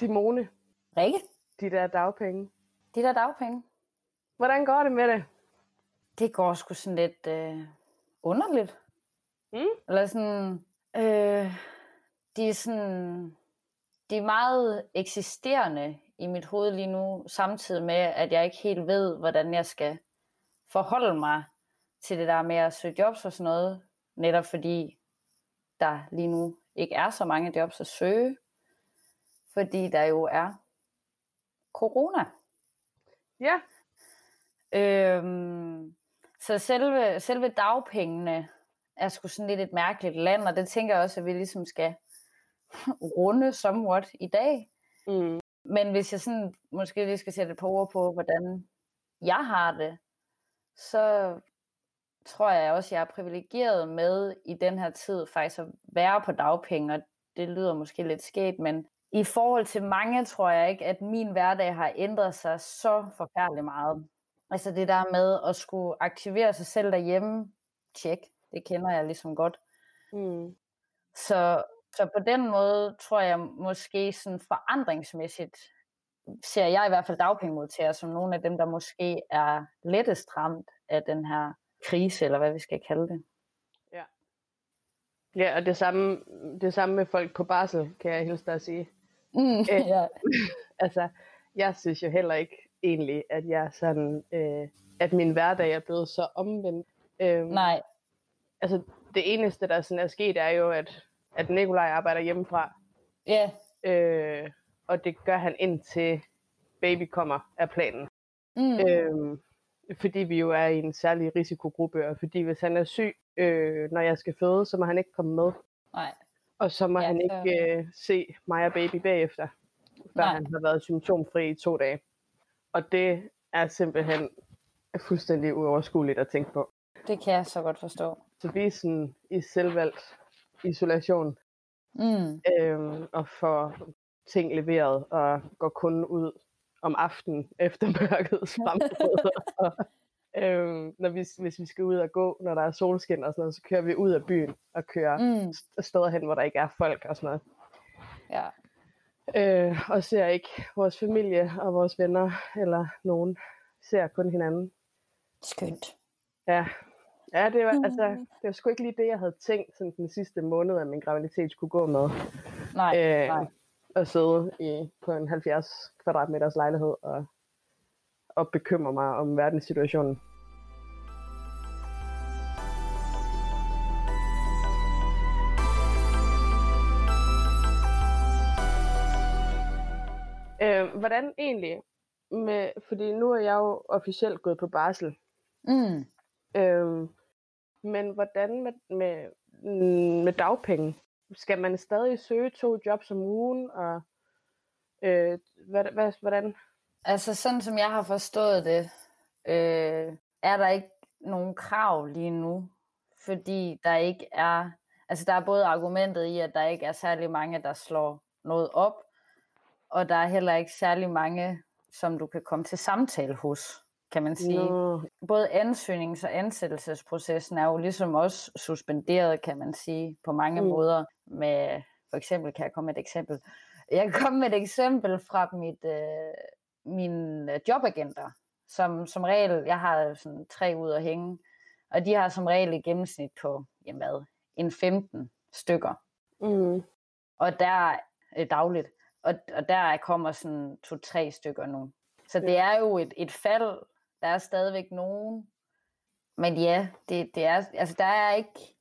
Simone, Rikke, de der dagpenge. de der dagpenge, Hvordan går det med det? det går sgu sådan lidt øh, underligt. Mm? Eller sådan, øh, de er sådan, de er meget eksisterende i mit hoved lige nu, samtidig med, at jeg ikke helt ved, hvordan jeg skal forholde mig til det der med at søge jobs og sådan noget, netop fordi der lige nu ikke er så mange jobs at søge, fordi der jo er corona. Ja. Øhm, så selve, selve dagpengene er sgu sådan lidt et mærkeligt land, og det tænker jeg også, at vi ligesom skal runde somewhat i dag. Mm. Men hvis jeg sådan måske lige skal sætte et par ord på, hvordan jeg har det, så tror jeg også, at jeg er privilegeret med i den her tid faktisk at være på dagpenge, og det lyder måske lidt skægt, men i forhold til mange tror jeg ikke, at min hverdag har ændret sig så forfærdeligt meget. Altså det der med at skulle aktivere sig selv derhjemme, tjek, det kender jeg ligesom godt. Mm. Så, så på den måde tror jeg måske sådan forandringsmæssigt, ser jeg i hvert fald dagpengemodtagere som nogle af dem, der måske er lettest ramt af den her krise, eller hvad vi skal kalde det. Ja, og det samme, det samme med folk på barsel, kan jeg hilse dig at sige. Mm, Øh. ja. Altså, jeg synes jo heller ikke egentlig, at jeg sådan, øh, at min hverdag er blevet så omvendt. Øh, Nej, Altså, det eneste, der sådan er sket, er jo, at, at Nikolaj arbejder hjemmefra. ja, Øh, og det gør han indtil baby kommer, er planen. mm, Øh, fordi vi jo er i en særlig risikogruppe, og fordi hvis han er syg, øh, når jeg skal føde, så må han ikke komme med. nej, Og så må Ja, han ikke øh, se mig og baby bagefter, før Nej. han har været symptomfri i to dage. Og det er simpelthen fuldstændig uoverskueligt at tænke på. det kan jeg så godt forstå. Så vi er sådan i selvvalgt isolation, Mm, øh, og får ting leveret, og går kun ud om aftenen efter mørkets frembrud. og, øh, når vi, hvis vi skal ud og gå, når der er solskin og sådan noget, så kører vi ud af byen og kører mm, st- steder hen, hvor der ikke er folk og sådan noget. ja, Øh, og ser ikke vores familie og vores venner eller nogen. Ser kun hinanden. skønt. Ja, ja det, var, altså, det var sgu ikke lige det, jeg havde tænkt sådan den sidste måned af min graviditet skulle gå med. Nej, Øh, nej. At sidde i, på en 70 kvadratmeters lejlighed og, og bekymre mig om verdenssituationen. Øh, hvordan egentlig, med, fordi nu er jeg jo officielt gået på barsel, Mm. Øhm, men hvordan med, med, med dagpenge? Skal man stadig søge to jobs om ugen? Og, øh, hvad, hvad, hvordan? Altså sådan som jeg har forstået det, øh, er der ikke nogen krav lige nu, fordi der ikke er, altså der er både argumentet i, at der ikke er særlig mange, der slår noget op, og der er heller ikke særlig mange, som du kan komme til samtale hos, kan man sige. Nå, Både ansøgnings- og ansættelsesprocessen er jo ligesom også suspenderet, kan man sige, på mange mm. måder. Med, for eksempel kan jeg komme med et eksempel. Jeg kan komme med et eksempel fra mit, øh, mine jobagenter, som som regel, jeg har sådan tre ud at hænge, og de har som regel i gennemsnit på, jamen hvad, en 15 stykker. mm, Og der er dagligt. Og, og der kommer sådan to-tre stykker nu. Så det er jo et, et fald. Der er stadigvæk nogen. Men ja, det, det er, altså der er ikke,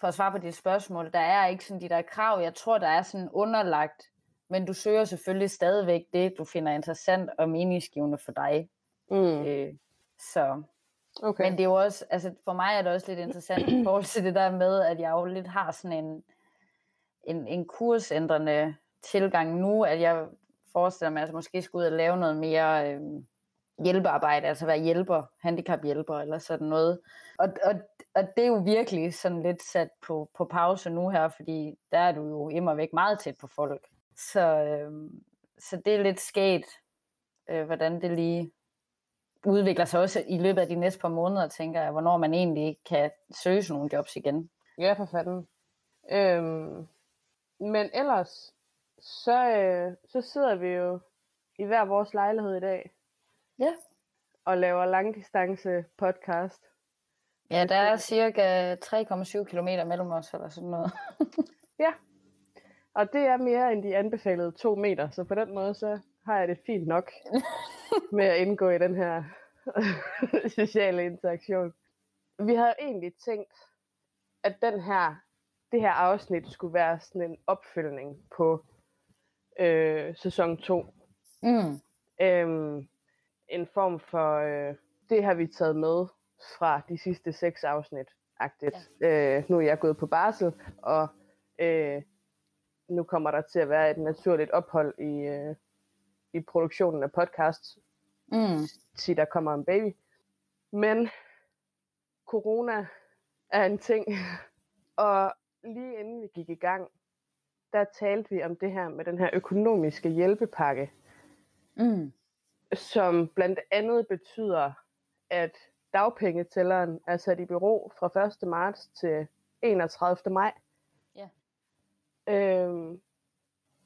for at svare på dit spørgsmål, der er ikke sådan de der krav. Jeg tror, der er sådan underlagt, men du søger selvfølgelig stadigvæk det, du finder interessant og meningsgivende for dig. mm, Øh, så, okay. men det er jo også, altså for mig er det også lidt interessant i forhold til det der med, at jeg jo lidt har sådan en, en, en kursændrende tilgang nu, at jeg forestiller mig, at jeg måske skal ud og lave noget mere øh, hjælpearbejde, altså være hjælper, handicaphjælper eller sådan noget. Og, og, og det er jo virkelig sådan lidt sat på, på pause nu her, fordi der er du jo immer væk meget tæt på folk. Så, øh, så det er lidt sket, øh, hvordan det lige udvikler sig også i løbet af de næste par måneder, tænker jeg, hvornår man egentlig kan søge sådan nogle jobs igen. Ja, for fanden. Øhm, men ellers, så, øh, så sidder vi jo i hver vores lejlighed i dag. Ja. Og laver langdistance podcast. Ja, der er cirka 3,7 km mellem os, eller sådan noget. ja. Og det er mere end de anbefalede to meter, så på den måde, så har jeg det fint nok med at indgå i den her sociale interaktion. Vi havde egentlig tænkt, at den her, det her afsnit skulle være sådan en opfølgning på øh, sæson 2. Mm. Øhm, en form for, øh, det har vi taget med fra de sidste seks afsnit. Agtigt. Ja. Øh, nu er jeg gået på barsel, og øh, nu kommer der til at være et naturligt ophold i, øh, i produktionen af podcasts, mm. til der kommer en baby. Men corona er en ting, og lige inden vi gik i gang, der talte vi om det her med den her økonomiske hjælpepakke, mm. som blandt andet betyder, at dagpengetælleren er sat i bero fra 1. marts til 31. maj. Øhm,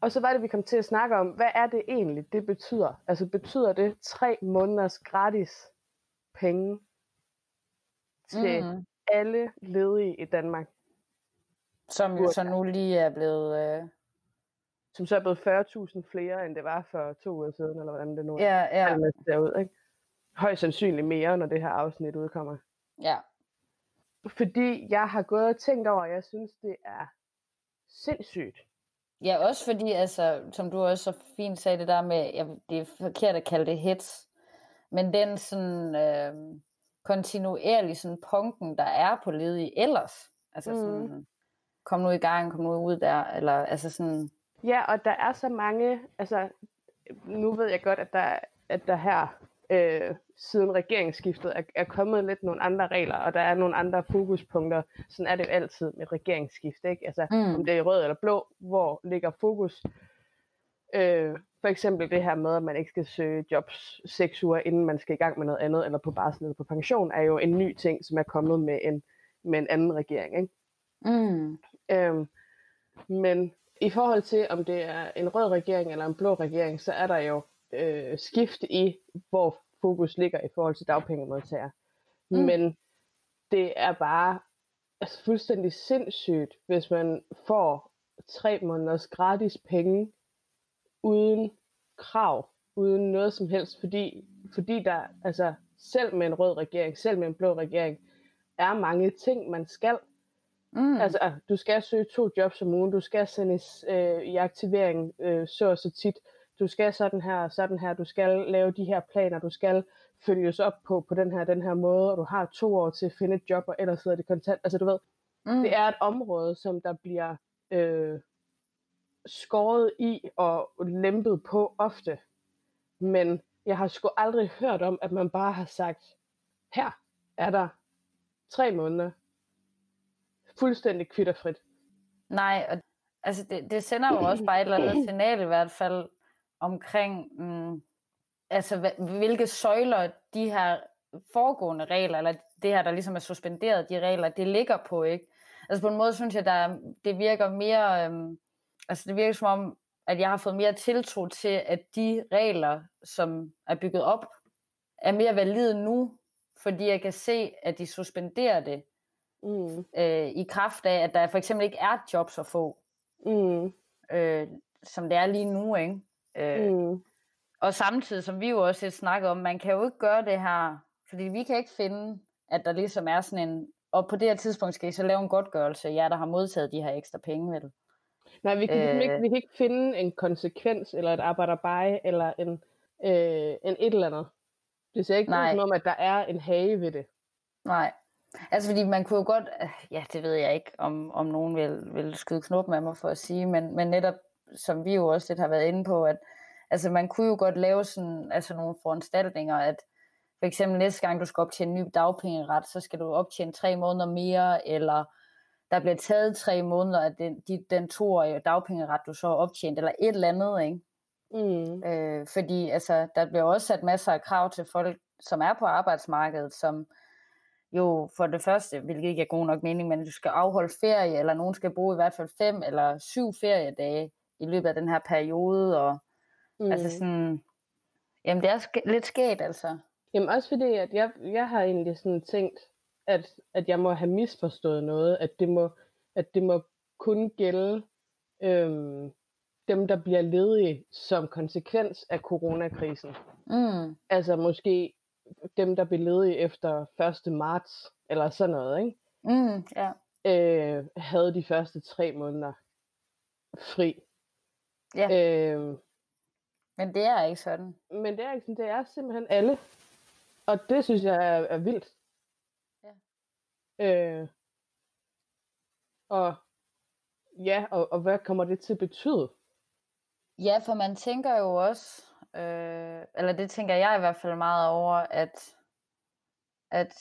og så var det, vi kom til at snakke om, hvad er det egentlig, det betyder? Altså betyder det tre måneders gratis penge til mm. alle ledige i Danmark? Som jo så nu lige er blevet... Øh... Som så er blevet 40.000 flere, end det var for to uger siden, eller hvordan det nu ja, ja. er. Ud, ikke? Højst sandsynligt mere, når det her afsnit udkommer. Ja. Fordi jeg har gået og tænkt over, at jeg synes, det er sindssygt. Ja, også fordi, altså, som du også så fint sagde det der med, ja, det er forkert at kalde det hits, men den sådan øh, kontinuerlige sådan punken, der er på ledige ellers, altså mm. sådan, kom nu i gang, kom nu ud der, eller altså sådan... Ja, og der er så mange, altså, nu ved jeg godt, at der, at der her øh, siden regeringsskiftet er, er kommet lidt nogle andre regler, og der er nogle andre fokuspunkter. Sådan er det jo altid med regeringsskift, ikke? Altså, mm. om det er rød eller blå, hvor ligger fokus? Øh, for eksempel det her med, at man ikke skal søge jobs seks uger, inden man skal i gang med noget andet, eller på barsel eller på pension, er jo en ny ting, som er kommet med en, med en anden regering, ikke? Mm. Øhm, men i forhold til, om det er en rød regering eller en blå regering, så er der jo øh, skift i, hvor fokus ligger i forhold til dagpengemodtagere. Mm. Men det er bare altså, fuldstændig sindssygt, hvis man får tre måneders gratis penge uden krav, uden noget som helst, fordi, fordi der, altså selv med en rød regering, selv med en blå regering, er mange ting, man skal. Mm. Altså, du skal søge to jobs om ugen, du skal sendes øh, i aktivering øh, så og så tit, du skal sådan her sådan her, du skal lave de her planer, du skal følges op på på den her den her måde, og du har to år til at finde et job, og ellers sidder det kontant. Altså du ved, mm. det er et område, som der bliver øh, skåret i og lempet på ofte. Men jeg har sgu aldrig hørt om, at man bare har sagt, her er der tre måneder, fuldstændig kvitterfrit. Nej, og altså det, det sender jo også bare et eller andet signal i hvert fald omkring, mm, altså hvilke søjler de her foregående regler, eller det her, der ligesom er suspenderet, de regler, det ligger på, ikke? Altså på en måde synes jeg, der, det virker mere, øhm, altså det virker som om, at jeg har fået mere tiltro til, at de regler, som er bygget op, er mere valide nu, fordi jeg kan se, at de suspenderer det, mm. øh, i kraft af, at der for eksempel ikke er jobs at få, mm. øh, som det er lige nu, ikke? Øh, mm. Og samtidig, som vi jo også har snakket om, man kan jo ikke gøre det her, fordi vi kan ikke finde, at der ligesom er sådan en, og på det her tidspunkt skal I så lave en godtgørelse, jer der har modtaget de her ekstra penge, vel? Nej, vi kan, øh, ikke, vi kan ikke finde en konsekvens, eller et arbejderbej, eller en, øh, en et eller andet. Det ser ikke ud som om, at der er en hage ved det. Nej. Altså fordi man kunne jo godt, ja det ved jeg ikke, om, om nogen vil, vil skyde knuppen af mig for at sige, men, men netop som vi jo også lidt har været inde på, at altså man kunne jo godt lave sådan, altså nogle foranstaltninger, at for eksempel næste gang du skal optjene en ny dagpengeret, så skal du optjene tre måneder mere, eller der bliver taget tre måneder af den, de, den toårige dagpengeret, du så har optjent, eller et eller andet, ikke? Mm. Øh, fordi altså, der bliver også sat masser af krav til folk, som er på arbejdsmarkedet, som jo for det første, hvilket ikke er god nok mening, men du skal afholde ferie, eller nogen skal bruge i hvert fald fem eller syv feriedage i løbet af den her periode, og mm. altså sådan, jamen det er sk- lidt skægt altså. Jamen også fordi, at jeg, jeg har egentlig sådan tænkt, at, at jeg må have misforstået noget, at det må, at det må kun gælde øhm, dem, der bliver ledige som konsekvens af coronakrisen. Mm. Altså måske dem, der blev ledige efter 1. marts, eller sådan noget, ikke? Mm, ja. Øh, havde de første tre måneder fri. Ja. Øh, Men det er ikke sådan. men det er ikke sådan, det er simpelthen alle. Og det synes jeg er, er vildt. Ja. Øh, og ja, og, og hvad kommer det til at betyde? Ja, for man tænker jo også, øh, eller det tænker jeg i hvert fald meget over, at, at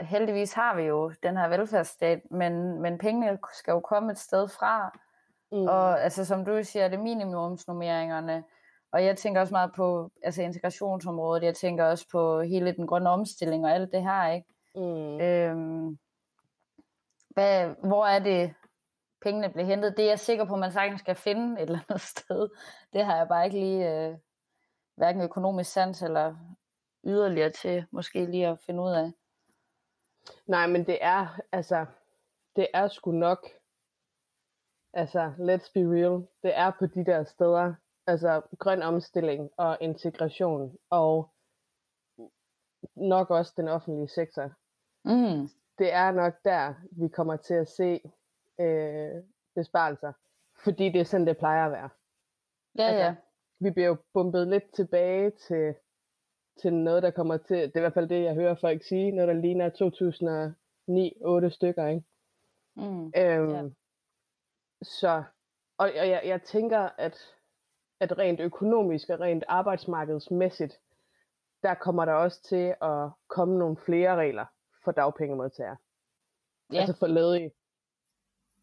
heldigvis har vi jo den her velfærdsstat, men, men pengene skal jo komme et sted fra. Mm. Og altså, som du siger, det er minimumsnummeringerne. Og jeg tænker også meget på altså, integrationsområdet. Jeg tænker også på hele den grønne omstilling og alt det her, ikke? Mm. Øhm, hvad, hvor er det, pengene bliver hentet? Det er jeg sikker på, at man sagtens skal finde et eller andet sted. Det har jeg bare ikke lige øh, hverken økonomisk sans eller yderligere til måske lige at finde ud af. Nej, men det er, altså, det er sgu nok, altså, let's be real, det er på de der steder, altså, grøn omstilling og integration, og nok også den offentlige sektor. Mm. Det er nok der, vi kommer til at se øh, besparelser, fordi det er sådan, det plejer at være. Ja, Altså, ja. Vi bliver jo bumpet lidt tilbage til, til noget, der kommer til, det er i hvert fald det, jeg hører folk sige, noget, der ligner 2009-8 stykker, ikke? Mm. Øhm, Ja. Så, og, og jeg, jeg tænker, at, at rent økonomisk og rent arbejdsmarkedsmæssigt, der kommer der også til at komme nogle flere regler for dagpengemodtagere. Ja. Altså for ledige.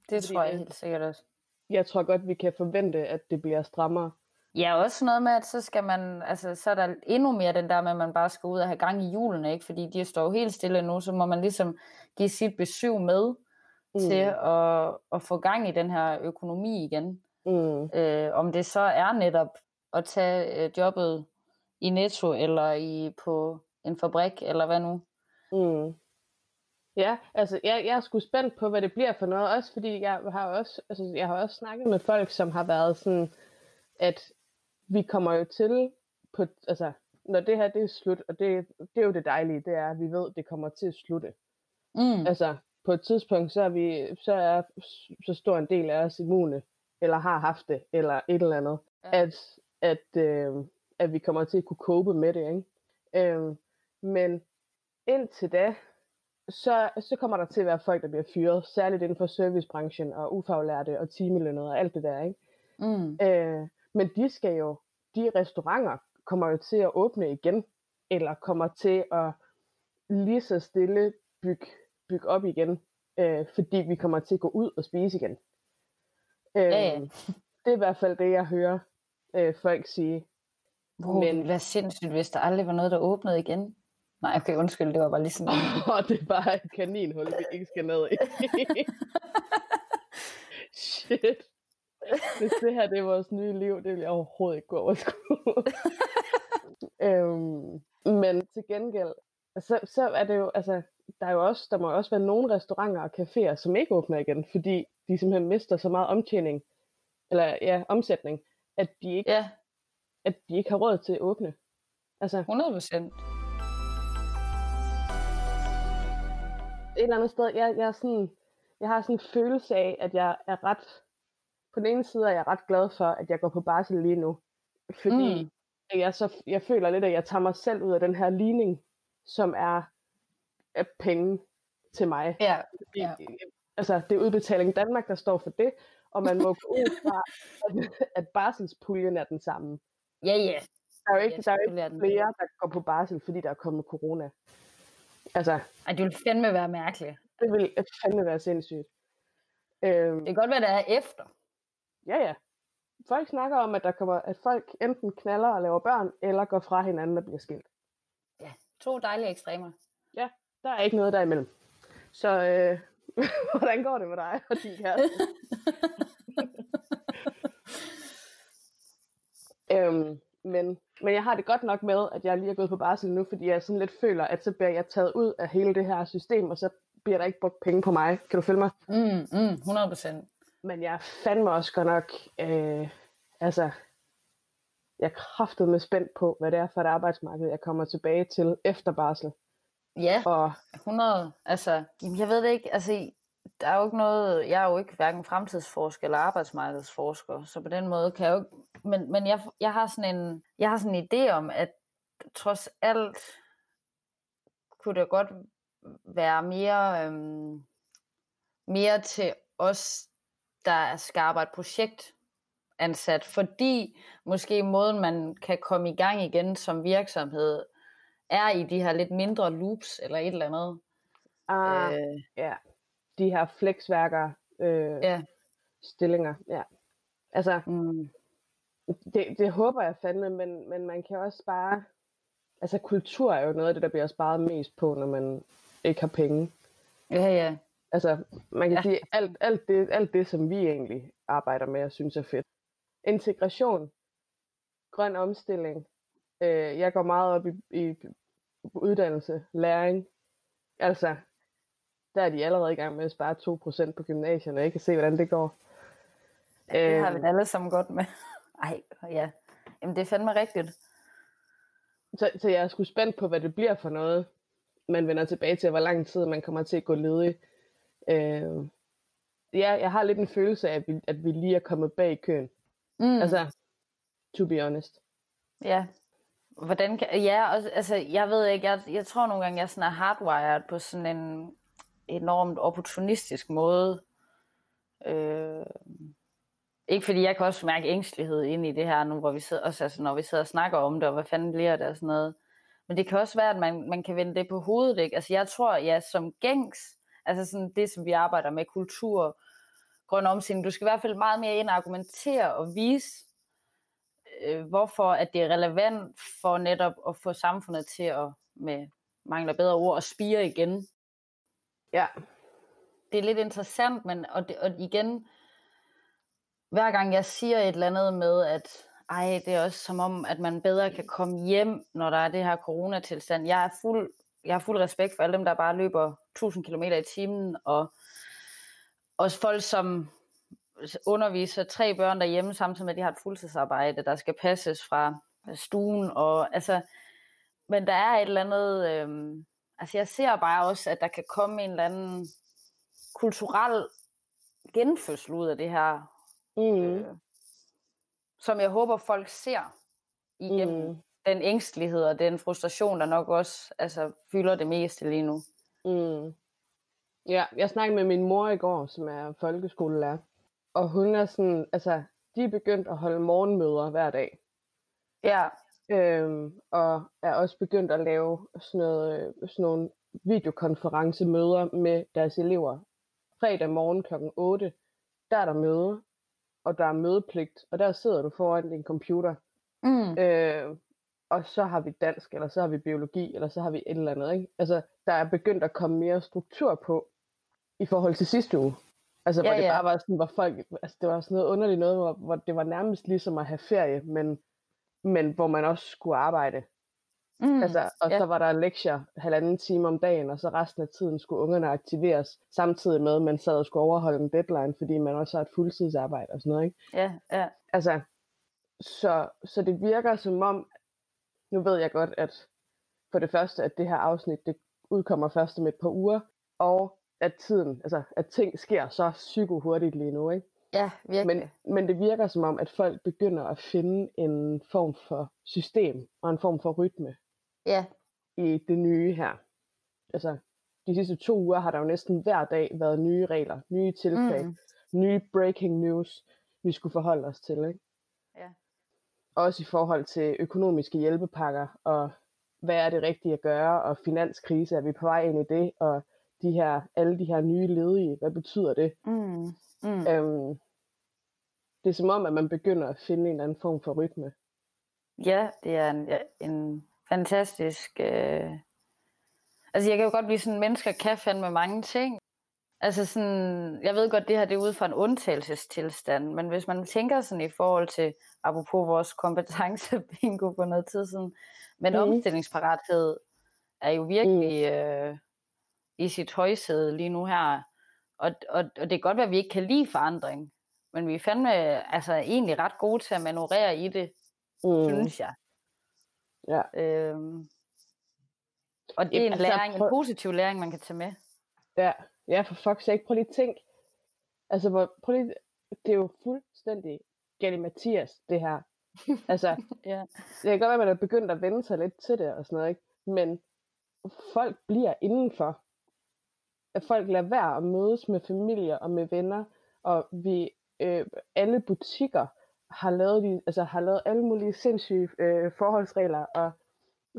Det fordi tror jeg helt sikkert også. Jeg tror godt, vi kan forvente, at det bliver strammere. Ja, også noget med, at så skal man, altså så er der endnu mere den der med, at man bare skal ud og have gang i julen, ikke? Fordi de står jo helt stille nu, så må man ligesom give sit besøg med mm. til at, at få gang i den her økonomi igen. Mm. Øh, om det så er netop at tage øh, jobbet i Netto, eller i på en fabrik, eller hvad nu. Mm. Ja, altså jeg, jeg er sgu spændt på, hvad det bliver for noget, også fordi jeg har også, altså, jeg har også snakket med folk, som har været sådan, at vi kommer jo til, på, altså når det her det er slut, og det, det er jo det dejlige, det er, at vi ved, at det kommer til at slutte. Mm. Altså på et tidspunkt, så er, vi, så er så stor en del af os immune, eller har haft det, eller et eller andet, Ja. at, at, øh, at vi kommer til at kunne cope med det. Ikke? Øh, men indtil da, så, så kommer der til at være folk, der bliver fyret, særligt inden for servicebranchen og ufaglærte og timelønnede og alt det der. Ikke? Mm. Øh, men de skal jo, de restauranter kommer jo til at åbne igen, eller kommer til at lige så stille bygge, bygge op igen, øh, fordi vi kommer til at gå ud og spise igen. Øh, Ja, ja. Det er i hvert fald det, jeg hører øh, folk sige. Wow, Men- det ville være sindssygt, hvis der aldrig var noget, der åbnede igen. Nej, okay, undskyld, det var bare lige sådan. Og det er bare et kaninhul, vi ikke skal ned i. Shit. Hvis det her det er vores nye liv, det vil jeg overhovedet ikke gå overskue. øhm, men til gengæld, så, så er det jo, altså, der, er jo også, der må jo også være nogle restauranter og caféer, som ikke åbner igen, fordi de simpelthen mister så meget omtjening, eller ja, omsætning, at de ikke, Ja, at de ikke har råd til at åbne. Altså, 100 procent. et eller andet sted, jeg, jeg, er sådan, jeg har sådan en følelse af, at jeg er ret, på den ene side er jeg ret glad for, at jeg går på barsel lige nu. Fordi Mm. jeg, så, jeg føler lidt, at jeg tager mig selv ud af den her ligning, som er, er penge til mig. Ja, ja. Altså, det er udbetaling Danmark, der står for det, og man må gå ud fra, at, at barselspuljen er den samme. ja, ja. Der er jo ikke, Ja, der er jo ikke flere, der går på barsel, fordi der er kommet corona. Altså, Ej, det ville fandme være mærkeligt. det vil fandme være sindssygt. Øhm, Det kan godt være, der er efter. Ja, ja. Folk snakker om, at der kommer, at folk enten knaller og laver børn, eller går fra hinanden og bliver skilt. Ja, to dejlige ekstremer. Der er ikke noget derimellem. Så øh, hvordan går det med dig og din kæreste? Øhm, men, men jeg har det godt nok med, at jeg lige er gået på barsel nu, fordi jeg sådan lidt føler, at så bliver jeg taget ud af hele det her system, og så bliver der ikke brugt penge på mig. Kan du følge mig? Mm, mm, 100 procent. Men jeg fandme også godt nok, øh, altså, jeg er kraftet med spændt på, hvad det er for et arbejdsmarked, jeg kommer tilbage til efter barsel. Ja, Og 100. Altså, jamen, jeg ved det ikke. Altså, der er jo ikke noget, jeg er jo ikke hverken fremtidsforsker eller arbejdsmarkedsforsker, så på den måde kan jeg jo ikke, men, men jeg, jeg har sådan en, jeg har sådan en idé om, at trods alt kunne det godt være mere, øhm, mere til os, der skal arbejde projekt ansat, fordi måske måden, man kan komme i gang igen som virksomhed, er i de her lidt mindre loops eller et eller andet. ah, Øh, ja, de her flexværker, øh, ja. stillinger, ja. Altså, Mm, det, det håber jeg fandme, men, men man kan også bare, altså kultur er jo noget af det, der bliver sparet mest på, når man ikke har penge. ja, ja. Altså, man kan Ja. ja. sige, alt, alt, det, alt det, som vi egentlig arbejder med, og synes er fedt. Integration, grøn omstilling, øh, jeg går meget op i, i uddannelse, læring. Altså, der er de allerede i gang med at spare 2% på gymnasierne, og jeg kan se, hvordan det går. Det har vi Øhm, alle sammen godt med. Ej, ja. Jamen, det er fandme rigtigt. så, så jeg er sgu spændt på, hvad det bliver for noget, man vender tilbage til, hvor lang tid man kommer til at gå ledig. Øh, ja, jeg har lidt en følelse af, at vi, at vi lige er kommet bag i køen. Mm, Altså, to be honest. ja. Hvordan kan, ja, også, altså, jeg ved ikke, jeg, jeg tror nogle gange, jeg sådan er hardwired på sådan en enormt opportunistisk måde. Øh, ikke fordi jeg kan også mærke ængstelighed ind i det her nu, hvor vi sidder, også altså, når vi sidder og snakker om det, og hvad fanden bliver det og sådan noget. Men det kan også være, at man, man kan vende det på hovedet, ikke? Altså jeg tror, ja, som gængs, altså sådan det, som vi arbejder med, kultur, grøn omstilling, du skal i hvert fald meget mere ind og argumentere og vise, øh, hvorfor at det er relevant for netop at få samfundet til at, med mangler bedre ord, at spire igen. Ja, Det er lidt interessant, men og, det, og igen, hver gang jeg siger et eller andet med, at ej, det er også som om, at man bedre kan komme hjem, når der er det her coronatilstand. Jeg er fuld, jeg har fuld respekt for alle dem, der bare løber 1000 km i timen, og også folk, som underviser tre børn derhjemme, samtidig med, at de har et fuldtidsarbejde, der skal passes fra stuen. Og, altså, men der er et eller andet... Øhm, altså jeg ser bare også, at der kan komme en eller anden kulturel genfødsel ud af det her, mm. øh, som jeg håber, folk ser igennem Mm. den ængstelighed og den frustration, der nok også altså, fylder det meste lige nu. Mm. Ja, jeg snakkede med min mor i går, som er folkeskolelærer, og hun er sådan, altså, de er begyndt at holde morgenmøder hver dag, Ja, øhm, og er også begyndt at lave sådan, noget, øh, sådan nogle videokonferencemøder med deres elever. Fredag morgen kl. 8, der er der møde, og der er mødepligt, og der sidder du foran din computer, mm. øh, og så har vi dansk, eller så har vi biologi, eller så har vi et eller andet. Ikke? Altså, der er begyndt at komme mere struktur på, i forhold til sidste uge. Altså, hvor Ja, det ja. bare var sådan, hvor folk, altså det var sådan noget underligt noget, hvor, hvor det var nærmest ligesom at have ferie, men, men hvor man også skulle arbejde. Mm. Altså, og ja. så var der lektier halvanden time om dagen, og så resten af tiden skulle ungerne aktiveres, samtidig med, at man sad og skulle overholde en deadline, fordi man også har et fuldtidsarbejde og sådan noget. Ikke? ja, ja. Altså, så, så det virker som om, nu ved jeg godt, at for det første, at det her afsnit, det udkommer først om et par uger, og at tiden, altså at ting sker så psyko hurtigt lige nu, ikke? Ja, virkelig. Men, men det virker som om, at folk begynder at finde en form for system og en form for rytme ja, i det nye her. Altså, de sidste to uger har der jo næsten hver dag været nye regler, nye tiltag, Mm. nye breaking news, vi skulle forholde os til, ikke? Ja. Også i forhold til økonomiske hjælpepakker, og hvad er det rigtige at gøre, og finanskrise, er vi på vej ind i det, og de her, alle de her nye ledige, hvad betyder det? Mm. Mm. Øhm, det er som om, at man begynder at finde en eller anden form for rytme. Ja, det er en, en fantastisk... Øh... Altså, jeg kan jo godt blive sådan, mennesker kan fandme mange ting. Altså sådan, jeg ved godt, det her det er ud fra en undtagelsestilstand, men hvis man tænker sådan i forhold til, apropos vores kompetence bingo på noget tid siden, men mm. omstillingsparathed er jo virkelig mm. øh, i sit højsæde lige nu her. Og, og, og det kan godt være, at vi ikke kan lide forandring, men vi er fandme altså, egentlig ret gode til at manøvrere i det, mm. synes jeg. Ja. Øhm, og det er en altså, læring, en positiv læring, man kan tage med. Ja, ja for fuck's sake, prøv lige at tænk. Altså, hvor, prøv lige, det er jo fuldstændig Gally Mathias, det her. Altså, ja. det kan godt være, at man er begyndt at vende sig lidt til det og sådan noget, ikke? men folk bliver indenfor. At folk lader være at mødes med familier og med venner, og vi øh, alle butikker har lavet, de, altså, har lavet alle mulige sindssyge øh, forholdsregler, og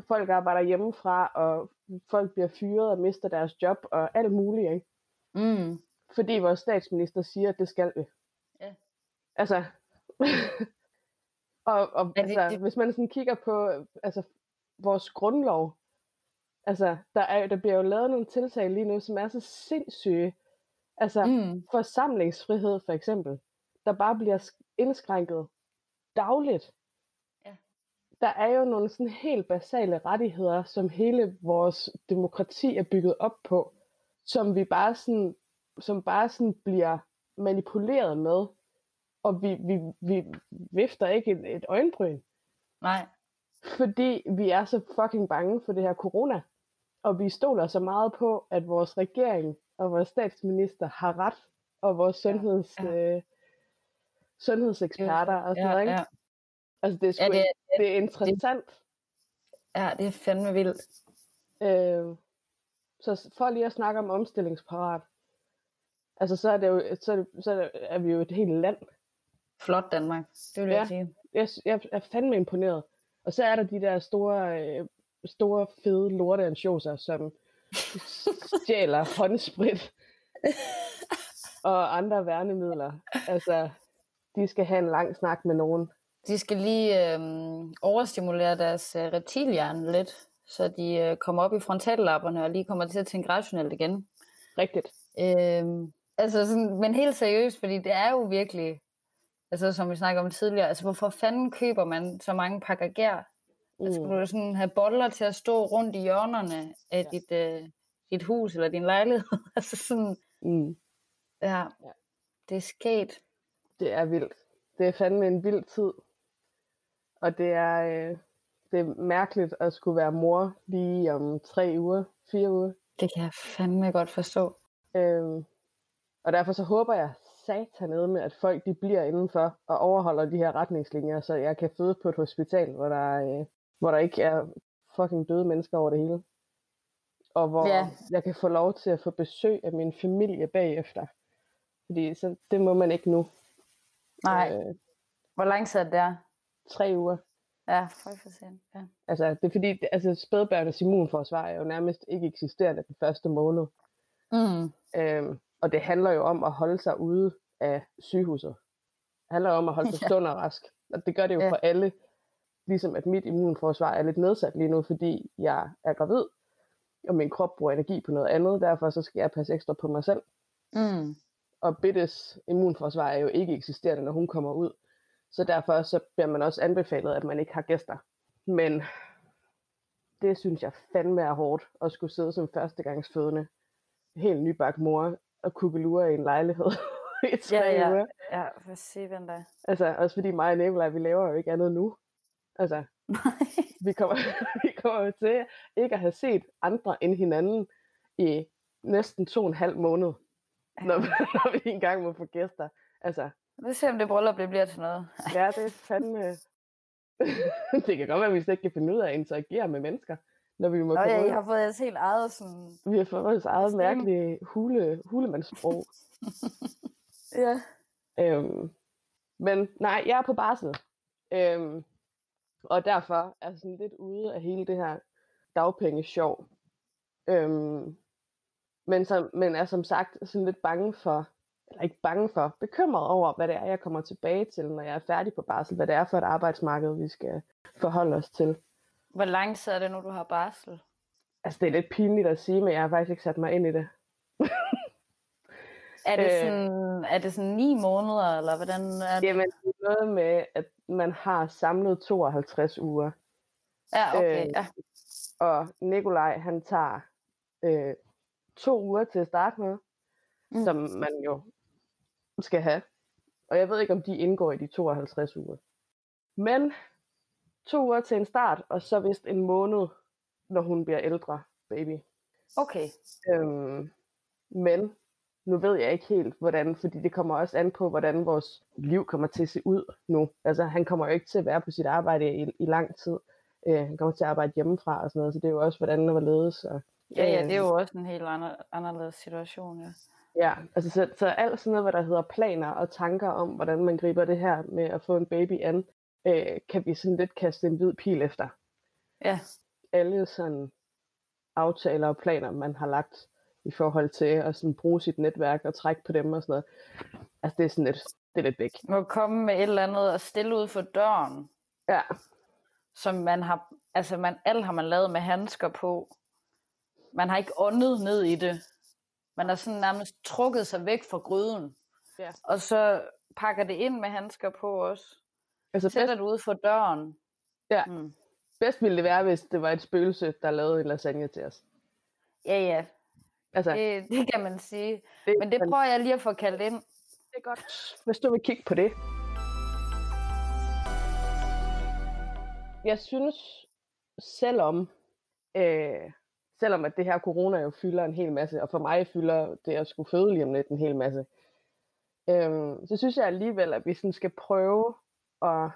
folk arbejder hjemmefra, og folk bliver fyret og mister deres job, og alt muligt, ikke? Mm. Fordi vores statsminister siger, at det skal vi. Ja. Altså, og, og altså, det- hvis man sådan kigger på altså, vores grundlov, altså, der, er, der bliver jo lavet nogle tiltag lige nu, som er så sindssyge. Altså, Mm. forsamlingsfrihed for eksempel, der bare bliver sk- indskrænket dagligt. Ja. Der er jo nogle sådan helt basale rettigheder, som hele vores demokrati er bygget op på, som vi bare sådan, som bare sådan bliver manipuleret med, og vi, vi, vi vifter ikke et, et øjenbryn, Nej. fordi vi er så fucking bange for det her corona, og vi stoler så meget på, at vores regering og vores statsminister har ret, og vores sundheds, ja. Øh, sundhedseksperter og sådan Ja, noget, ikke? ja. Altså, det er, sgu, Ja, det, det, er- det er interessant. ja, det er fandme vildt. Øh, så for lige at snakke om omstillingsparat, altså så er, det jo, så er, det, så er, det, er vi jo et helt land. Flot Danmark, det vil Ja. jeg sige. Jeg, jeg er fandme imponeret. Og så er der de der store, øh, store fede lorteansjoser, som stjæler håndsprit og andre værnemidler. Altså, de skal have en lang snak med nogen. De skal lige øh, overstimulere deres øh, reptilhjerne lidt, så de øh, kommer op i frontallapperne og lige kommer til at tænke rationelt igen. Rigtigt. Øh, altså sådan, men helt seriøst, fordi det er jo virkelig, altså som vi snakkede om tidligere, altså hvorfor fanden køber man så mange pakker gær? Mm. Altså, skal du sådan have boller til at stå rundt i hjørnerne af Ja. dit, øh, dit hus eller din lejlighed? altså sådan, Mm. ja, Ja. det er sket. Det er vildt. Det er fandme en vild tid. Og det er, øh, det er mærkeligt at skulle være mor lige om tre uger, fire uger. Det kan jeg fandme godt forstå. Øhm, og derfor så håber jeg satan med, at folk de bliver indenfor og overholder de her retningslinjer, så jeg kan føde på et hospital, hvor der, er, øh, hvor der ikke er fucking døde mennesker over det hele. Og hvor Ja. jeg kan få lov til at få besøg af min familie bagefter. Fordi så, det må man ikke nu. Nej, Øh, hvor lang tid er det der? tre uger. Ja, for sent. Ja. Altså, det er fordi, altså, spædbørnets immunforsvar er jo nærmest ikke eksisterende den første måned. Mm. Øhm, og det handler jo om at holde sig ude af sygehuset. Det handler jo om at holde sig Ja. sund og rask. Og det gør det jo Ja. for alle. Ligesom at mit immunforsvar er lidt nedsat lige nu, fordi jeg er gravid, og min krop bruger energi på noget andet. Derfor så skal jeg passe ekstra på mig selv. Mm. Og Bittes immunforsvar er jo ikke eksisterende, når hun kommer ud. Så derfor så bliver man også anbefalet, at man ikke har gæster. Men det synes jeg fandme er hårdt, at skulle sidde som førstegangsfødende. Helt nybagt mor og kukkelure i en lejlighed i tre Ja, ja. uger. Ja, for se, hvem der Altså, også fordi mig og Nicolaj, vi laver jo ikke andet nu. Altså, vi kommer, vi kommer til ikke at have set andre end hinanden i næsten to og en halv måned, når, når vi engang må få gæster. Altså, Vi ser, om det bryllup det bliver til noget. ja, det er fandme... det kan godt være, at vi slet ikke kan finde ud af at interagere med mennesker, når vi må Nå komme ja. I har fået jeres helt eget sådan... Vi har fået vores eget mærkelige hule, hulemandssprog. Ja. Øhm, men nej, jeg er på barsel. Øhm, og derfor er sådan lidt ude af hele det her dagpengesjov. Øhm, men, som, men er som sagt sådan lidt bange for, eller ikke bange for, bekymret over, hvad det er, jeg kommer tilbage til, når jeg er færdig på barsel. Hvad det er for et arbejdsmarked, vi skal forholde os til. Hvor lang tid er det nu, du har barsel? Altså, det er lidt pinligt at sige, men jeg har faktisk ikke sat mig ind i det. Er det, sådan, er det sådan ni måneder, eller hvordan er det? Jamen, noget med, at man har samlet 52 uger. Ja, okay, øh, ja. Og Nikolaj, han tager øh, to uger til at starte med, mm. som man jo skal have. Og jeg ved ikke, om de indgår i de 52 uger. Men to uger til en start, og så vist en måned, når hun bliver ældre, baby. Okay. Øhm, men nu ved jeg ikke helt, hvordan, fordi det kommer også an på, hvordan vores liv kommer til at se ud nu. Altså, han kommer jo ikke til at være på sit arbejde i, i lang tid. Øh, han kommer til at arbejde hjemmefra og sådan noget, så det er jo også, hvordan det var ledes. Og, ja, ja, det er jo også en helt andre, anderledes situation, ja. Ja, altså så, så alt sådan noget, hvad der hedder planer og tanker om, hvordan man griber det her med at få en baby an, øh, kan vi sådan lidt kaste en hvid pil efter. Ja. Alle sådan aftaler og planer, man har lagt i forhold til at sådan bruge sit netværk og trække på dem og sådan noget. Altså det er sådan lidt, det er lidt væk. Må komme med et eller andet og stille ud for døren. Ja. Som man har, altså man, alt har man lavet med handsker på. Man har ikke åndet ned i det. Man har sådan nærmest trukket sig væk fra gryden. Ja. Og så pakker det ind med handsker på os. Altså Sætter bedst... det ud for døren. Ja. Mm. Bedst ville det være, hvis det var et spøgelse, der lavede en lasagne til os. Ja, ja. Altså, det, det kan man sige. Det, Men det prøver jeg lige at få kaldt ind. Det er godt, hvis du vil kigge på det. Jeg synes, selvom, øh, selvom at det her corona jo fylder en hel masse, og for mig fylder det at skulle føde lige om lidt en hel masse, øh, så synes jeg alligevel, at vi sådan skal prøve at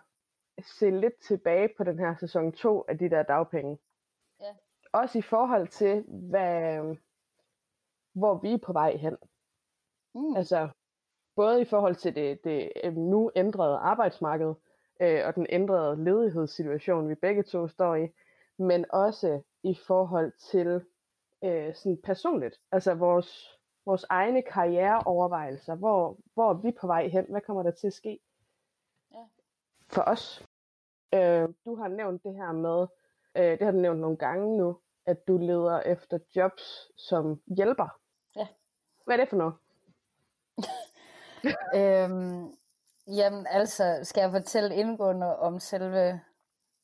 se lidt tilbage på den her sæson 2 af de der dagpenge. Ja. Også i forhold til, hvad, hvor vi er på vej hen. Mm. Altså, både i forhold til det, det øh, nu ændrede arbejdsmarked, øh, og den ændrede ledighedssituation, vi begge to står i, men også i forhold til øh, sådan personligt, altså vores, vores egne karriereovervejelser, hvor, hvor er vi på vej hen, hvad kommer der til at ske ja. for os. Øh, du har nævnt det her med, øh, det har du nævnt nogle gange nu, at du leder efter jobs som hjælper. Hvad er det for noget? øhm, jamen altså, skal jeg fortælle indgående om selve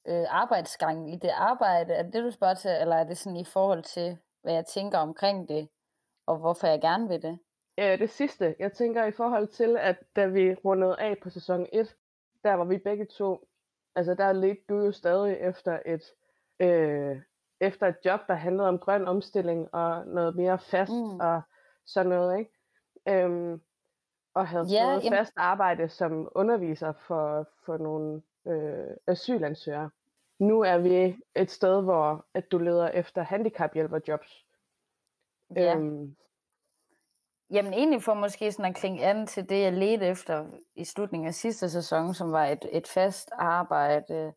øh, arbejdsgangen i det arbejde? Er det det, du spørger til, eller er det sådan i forhold til, hvad jeg tænker omkring det, og hvorfor jeg gerne vil det? Ja, det sidste. Jeg tænker i forhold til, at da vi rundede af på sæson 1, der var vi begge to, altså der ledte du jo stadig efter et, øh, efter et job, der handlede om grøn omstilling og noget mere fast mm. og sådan noget, ikke? Øhm, og havde ja, fået jamen... fast arbejde som underviser for, for nogle øh, asylansøgere. Nu er vi et sted, hvor at du leder efter handicaphjælperjobs. Ja. Øhm, Jamen egentlig for måske sådan at klinge an til det, jeg ledte efter i slutningen af sidste sæson, som var et, et fast arbejde,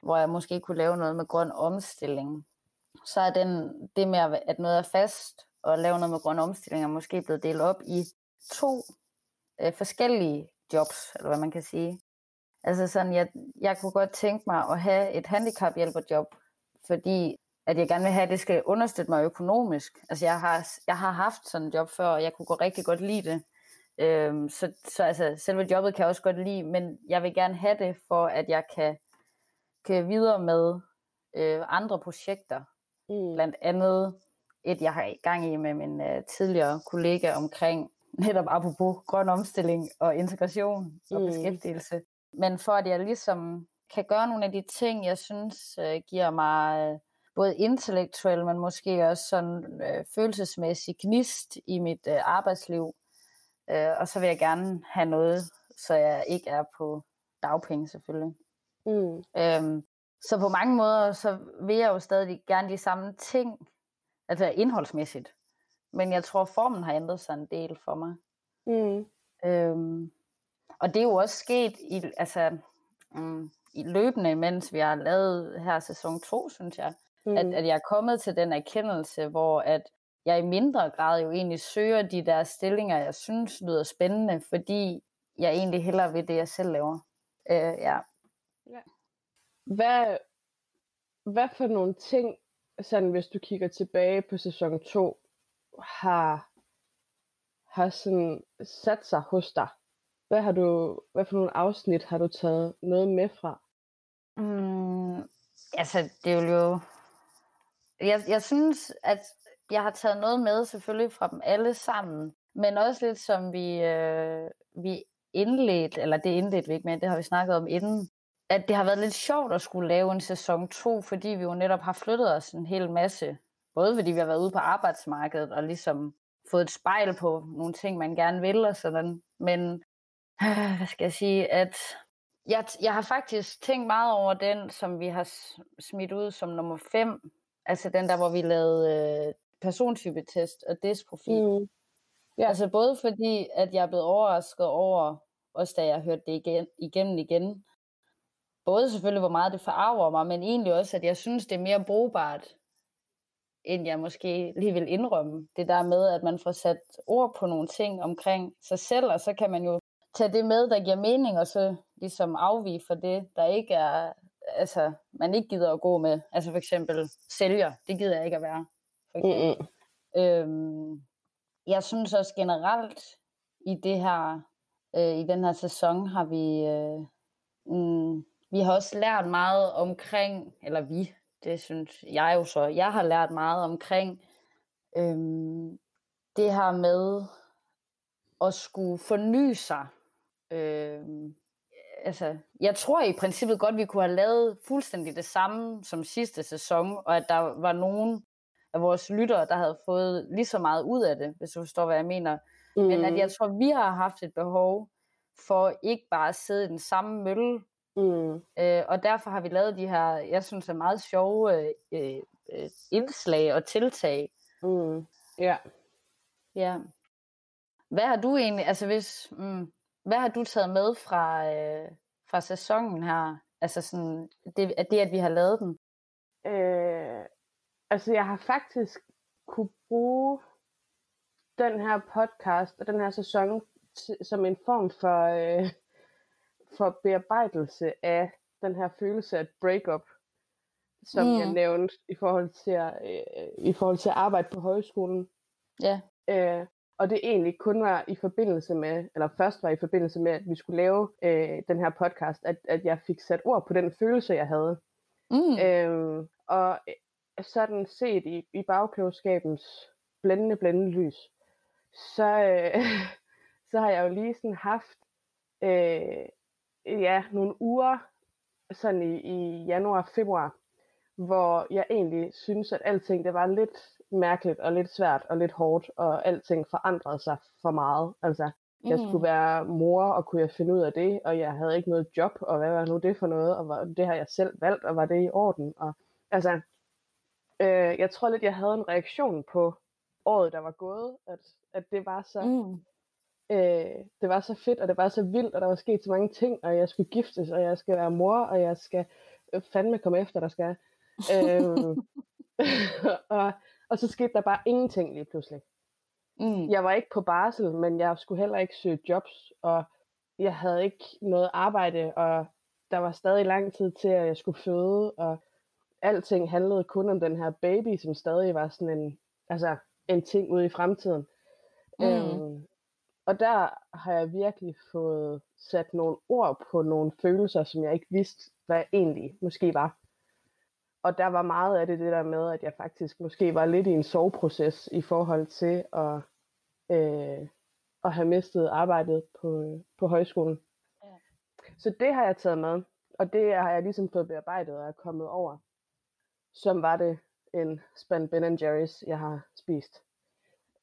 hvor jeg måske kunne lave noget med grøn omstilling. Så er den, det med, at noget er fast, og lave noget med grøn omstilling, er måske blevet delt op i to øh, forskellige jobs, eller hvad man kan sige. Altså sådan, jeg, jeg kunne godt tænke mig at have et handicaphjælperjob, fordi at jeg gerne vil have, at det skal understøtte mig økonomisk. Altså jeg har, jeg har haft sådan et job før, og jeg kunne gå rigtig godt lide det. Øhm, så så altså, selve jobbet kan jeg også godt lide, men jeg vil gerne have det, for at jeg kan køre videre med øh, andre projekter. Mm. Blandt andet et, jeg har i gang i med min øh, tidligere kollega omkring netop apropos grøn omstilling og integration og mm. beskæftigelse. Men for at jeg ligesom kan gøre nogle af de ting, jeg synes øh, giver mig... Øh, både intellektuel, men måske også sådan øh, følelsesmæssig gnist i mit øh, arbejdsliv. Øh, og så vil jeg gerne have noget, så jeg ikke er på dagpenge selvfølgelig. Mm. Øhm, så på mange måder, så vil jeg jo stadig gerne de samme ting, altså indholdsmæssigt. Men jeg tror, formen har ændret sig en del for mig. Mm. Øhm, og det er jo også sket i, altså, mm, i løbende, mens vi har lavet her sæson 2, synes jeg. Mm. At, at jeg er kommet til den erkendelse, hvor at jeg i mindre grad jo egentlig søger de der stillinger, jeg synes lyder spændende, fordi jeg egentlig hellere vil det, jeg selv laver. Øh, ja. ja. Hvad, hvad for nogle ting, sådan hvis du kigger tilbage på sæson 2, har, har sådan sat sig hos dig? Hvad har du, hvad for nogle afsnit har du taget noget med fra? Mm, altså, det er jo... Jeg, jeg synes, at jeg har taget noget med selvfølgelig fra dem alle sammen, men også lidt som vi, øh, vi indledt, eller det indledt vi ikke med, det har vi snakket om inden, at det har været lidt sjovt at skulle lave en sæson 2, fordi vi jo netop har flyttet os en hel masse. Både fordi vi har været ude på arbejdsmarkedet og ligesom fået et spejl på nogle ting, man gerne vil og sådan. Men øh, hvad skal jeg sige, at jeg, jeg har faktisk tænkt meget over den, som vi har smidt ud som nummer 5. Altså den der, hvor vi lavede øh, persontypetest og desprofil. Mm. Ja. Altså både fordi, at jeg er blevet overrasket over, også da jeg hørte det igen, igen igen, både selvfølgelig, hvor meget det forarver mig, men egentlig også, at jeg synes, det er mere brugbart, end jeg måske lige vil indrømme. Det der med, at man får sat ord på nogle ting omkring sig selv, og så kan man jo tage det med, der giver mening, og så ligesom afvige for det, der ikke er, altså, man ikke gider at gå med. Altså for eksempel sælger, det gider jeg ikke at være. For eksempel. Mm-hmm. Øhm, jeg synes også generelt i det her, øh, i den her sæson har vi, øh, mm, vi har også lært meget omkring, eller vi, det synes jeg jo så, jeg har lært meget omkring øh, det her med at skulle forny sig. Øh, altså, jeg tror i princippet godt, vi kunne have lavet fuldstændig det samme som sidste sæson, og at der var nogen af vores lyttere, der havde fået lige så meget ud af det, hvis du forstår, hvad jeg mener. Mm. Men at jeg mm. tror, vi har haft et behov for ikke bare at sidde i den samme mølle. Mm. Øh, og derfor har vi lavet de her, jeg synes er meget sjove øh, øh, indslag og tiltag. Mm. Ja. Ja. Hvad har du egentlig, altså hvis, mm, hvad har du taget med fra, øh, fra sæsonen her? Altså sådan, det, det, at vi har lavet den. Øh, Altså, jeg har faktisk kunne bruge den her podcast og den her sæson som en form for, øh, for bearbejdelse af den her følelse af et breakup, som mm. jeg nævnte i forhold til at, øh, i forhold til at arbejde på højskolen. Ja. Øh, og det egentlig kun var i forbindelse med, eller først var i forbindelse med, at vi skulle lave øh, den her podcast, at, at jeg fik sat ord på den følelse, jeg havde. Mm. Øh, og sådan set i, i bagklogskabens blændende, blændende lys, så, øh, så har jeg jo lige sådan haft øh, ja, nogle uger sådan i, i januar, februar, hvor jeg egentlig synes, at alting det var lidt mærkeligt og lidt svært og lidt hårdt, og alting forandrede sig for meget. Altså, jeg mm. skulle være mor, og kunne jeg finde ud af det, og jeg havde ikke noget job, og hvad var nu det for noget, og var, det har jeg selv valgt, og var det i orden. Og, altså, Øh, jeg tror lidt, jeg havde en reaktion på året, der var gået, at, at det var så... Mm. Øh, det var så fedt, og det var så vildt, og der var sket så mange ting, og jeg skulle giftes, og jeg skal være mor, og jeg skal øh, fandme komme efter, der skal. øh, og, og så skete der bare ingenting lige pludselig. Mm. Jeg var ikke på barsel, men jeg skulle heller ikke søge jobs, og jeg havde ikke noget arbejde, og der var stadig lang tid til, at jeg skulle føde, og alting handlede kun om den her baby, som stadig var sådan en, altså en ting ude i fremtiden. Mm. Øhm, og der har jeg virkelig fået sat nogle ord på nogle følelser, som jeg ikke vidste, hvad egentlig måske var. Og der var meget af det det der med, at jeg faktisk måske var lidt i en soveproces i forhold til at, øh, at have mistet arbejdet på, på højskolen. Ja. Så det har jeg taget med, og det har jeg ligesom fået bearbejdet og er kommet over som var det en spand Ben Jerry's, jeg har spist.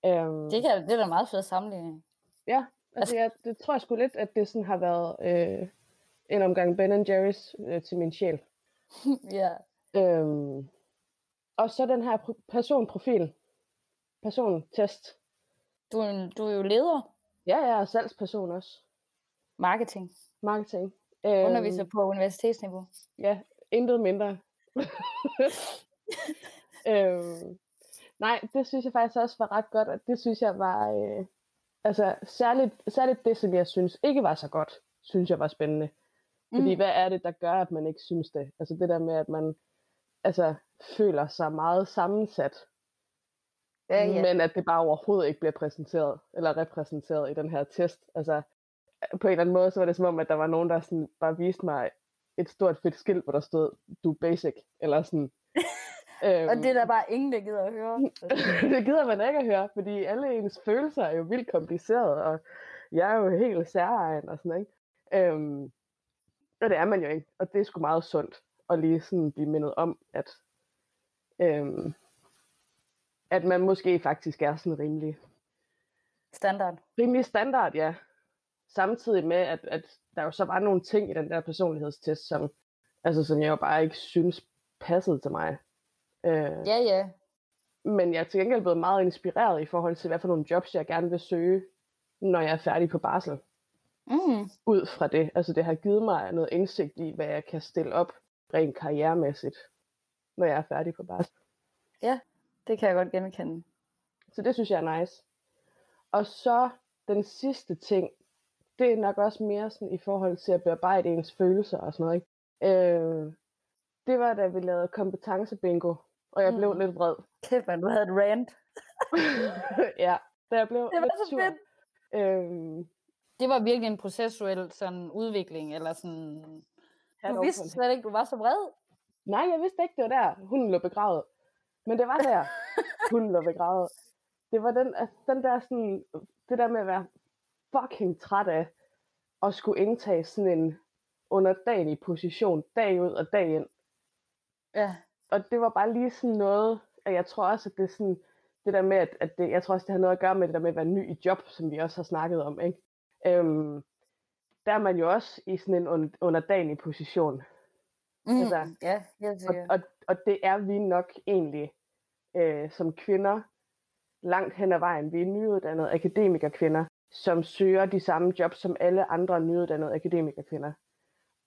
Um, det, kan, det er da meget fedt sammenligning. Ja, altså, altså jeg, det tror jeg sgu lidt, at det sådan har været øh, en omgang Ben Jerry's øh, til min sjæl. ja. Um, og så den her personprofil. Persontest. Du er, en, du er jo leder. Ja, jeg er salgsperson også. Marketing. Marketing. Underviser på universitetsniveau. Ja, intet mindre. øhm, nej, det synes jeg faktisk også var ret godt, og det synes jeg var, øh, altså særligt, særligt det, som jeg synes ikke var så godt, synes jeg var spændende. Fordi mm. hvad er det, der gør, at man ikke synes det? Altså det der med, at man altså, føler sig meget sammensat. Ja, ja. men at det bare overhovedet ikke bliver præsenteret eller repræsenteret i den her test. Altså, på en eller anden måde, så var det som om, at der var nogen, der sådan bare viste mig et stort fedt skilt, hvor der stod, du basic, eller sådan. Øhm, og det er der bare ingen, der gider at høre. det gider man ikke at høre, fordi alle ens følelser er jo vildt komplicerede, og jeg er jo helt særegen og sådan, ikke? Øhm, og det er man jo ikke, og det er sgu meget sundt at lige sådan blive mindet om, at, øhm, at man måske faktisk er sådan rimelig standard. Rimelig standard, ja. Samtidig med, at, at der jo så var nogle ting i den der personlighedstest, som, altså, som jeg jo bare ikke synes passede til mig. Øh, ja, ja. Men jeg er til gengæld blevet meget inspireret i forhold til, hvad for nogle jobs jeg gerne vil søge, når jeg er færdig på barsel. Mm. Ud fra det. Altså det har givet mig noget indsigt i, hvad jeg kan stille op rent karrieremæssigt, når jeg er færdig på barsel. Ja, det kan jeg godt genkende. Så det synes jeg er nice. Og så den sidste ting, det er nok også mere sådan i forhold til at bearbejde ens følelser og sådan noget. Ikke? Øh, det var da vi lavede kompetencebingo, og jeg blev mm. lidt vred. Kæft man, du havde et rant. ja, da jeg blev det var så sur. fedt. Øhm, det var virkelig en processuel sådan udvikling, eller sådan... Du vidste slet ikke, du var så vred. Nej, jeg vidste ikke, det var der, hunden lå begravet. Men det var der, hunden lå begravet. Det var den, altså, den der sådan, det der med at være fucking træt af at skulle indtage sådan en underdanig position dag ud og dag ind. Ja. Og det var bare lige sådan noget, at jeg tror også, at det er sådan, det der med, at, at det, jeg tror også, det har noget at gøre med det der med at være ny i job, som vi også har snakket om, ikke? Øhm, der er man jo også i sådan en underdanig position. Mm, altså, ja, helt og, og, og det er vi nok egentlig øh, som kvinder langt hen ad vejen. Vi er nyuddannede akademikerkvinder, som søger de samme jobs som alle andre nyuddannede akademikerkvinder.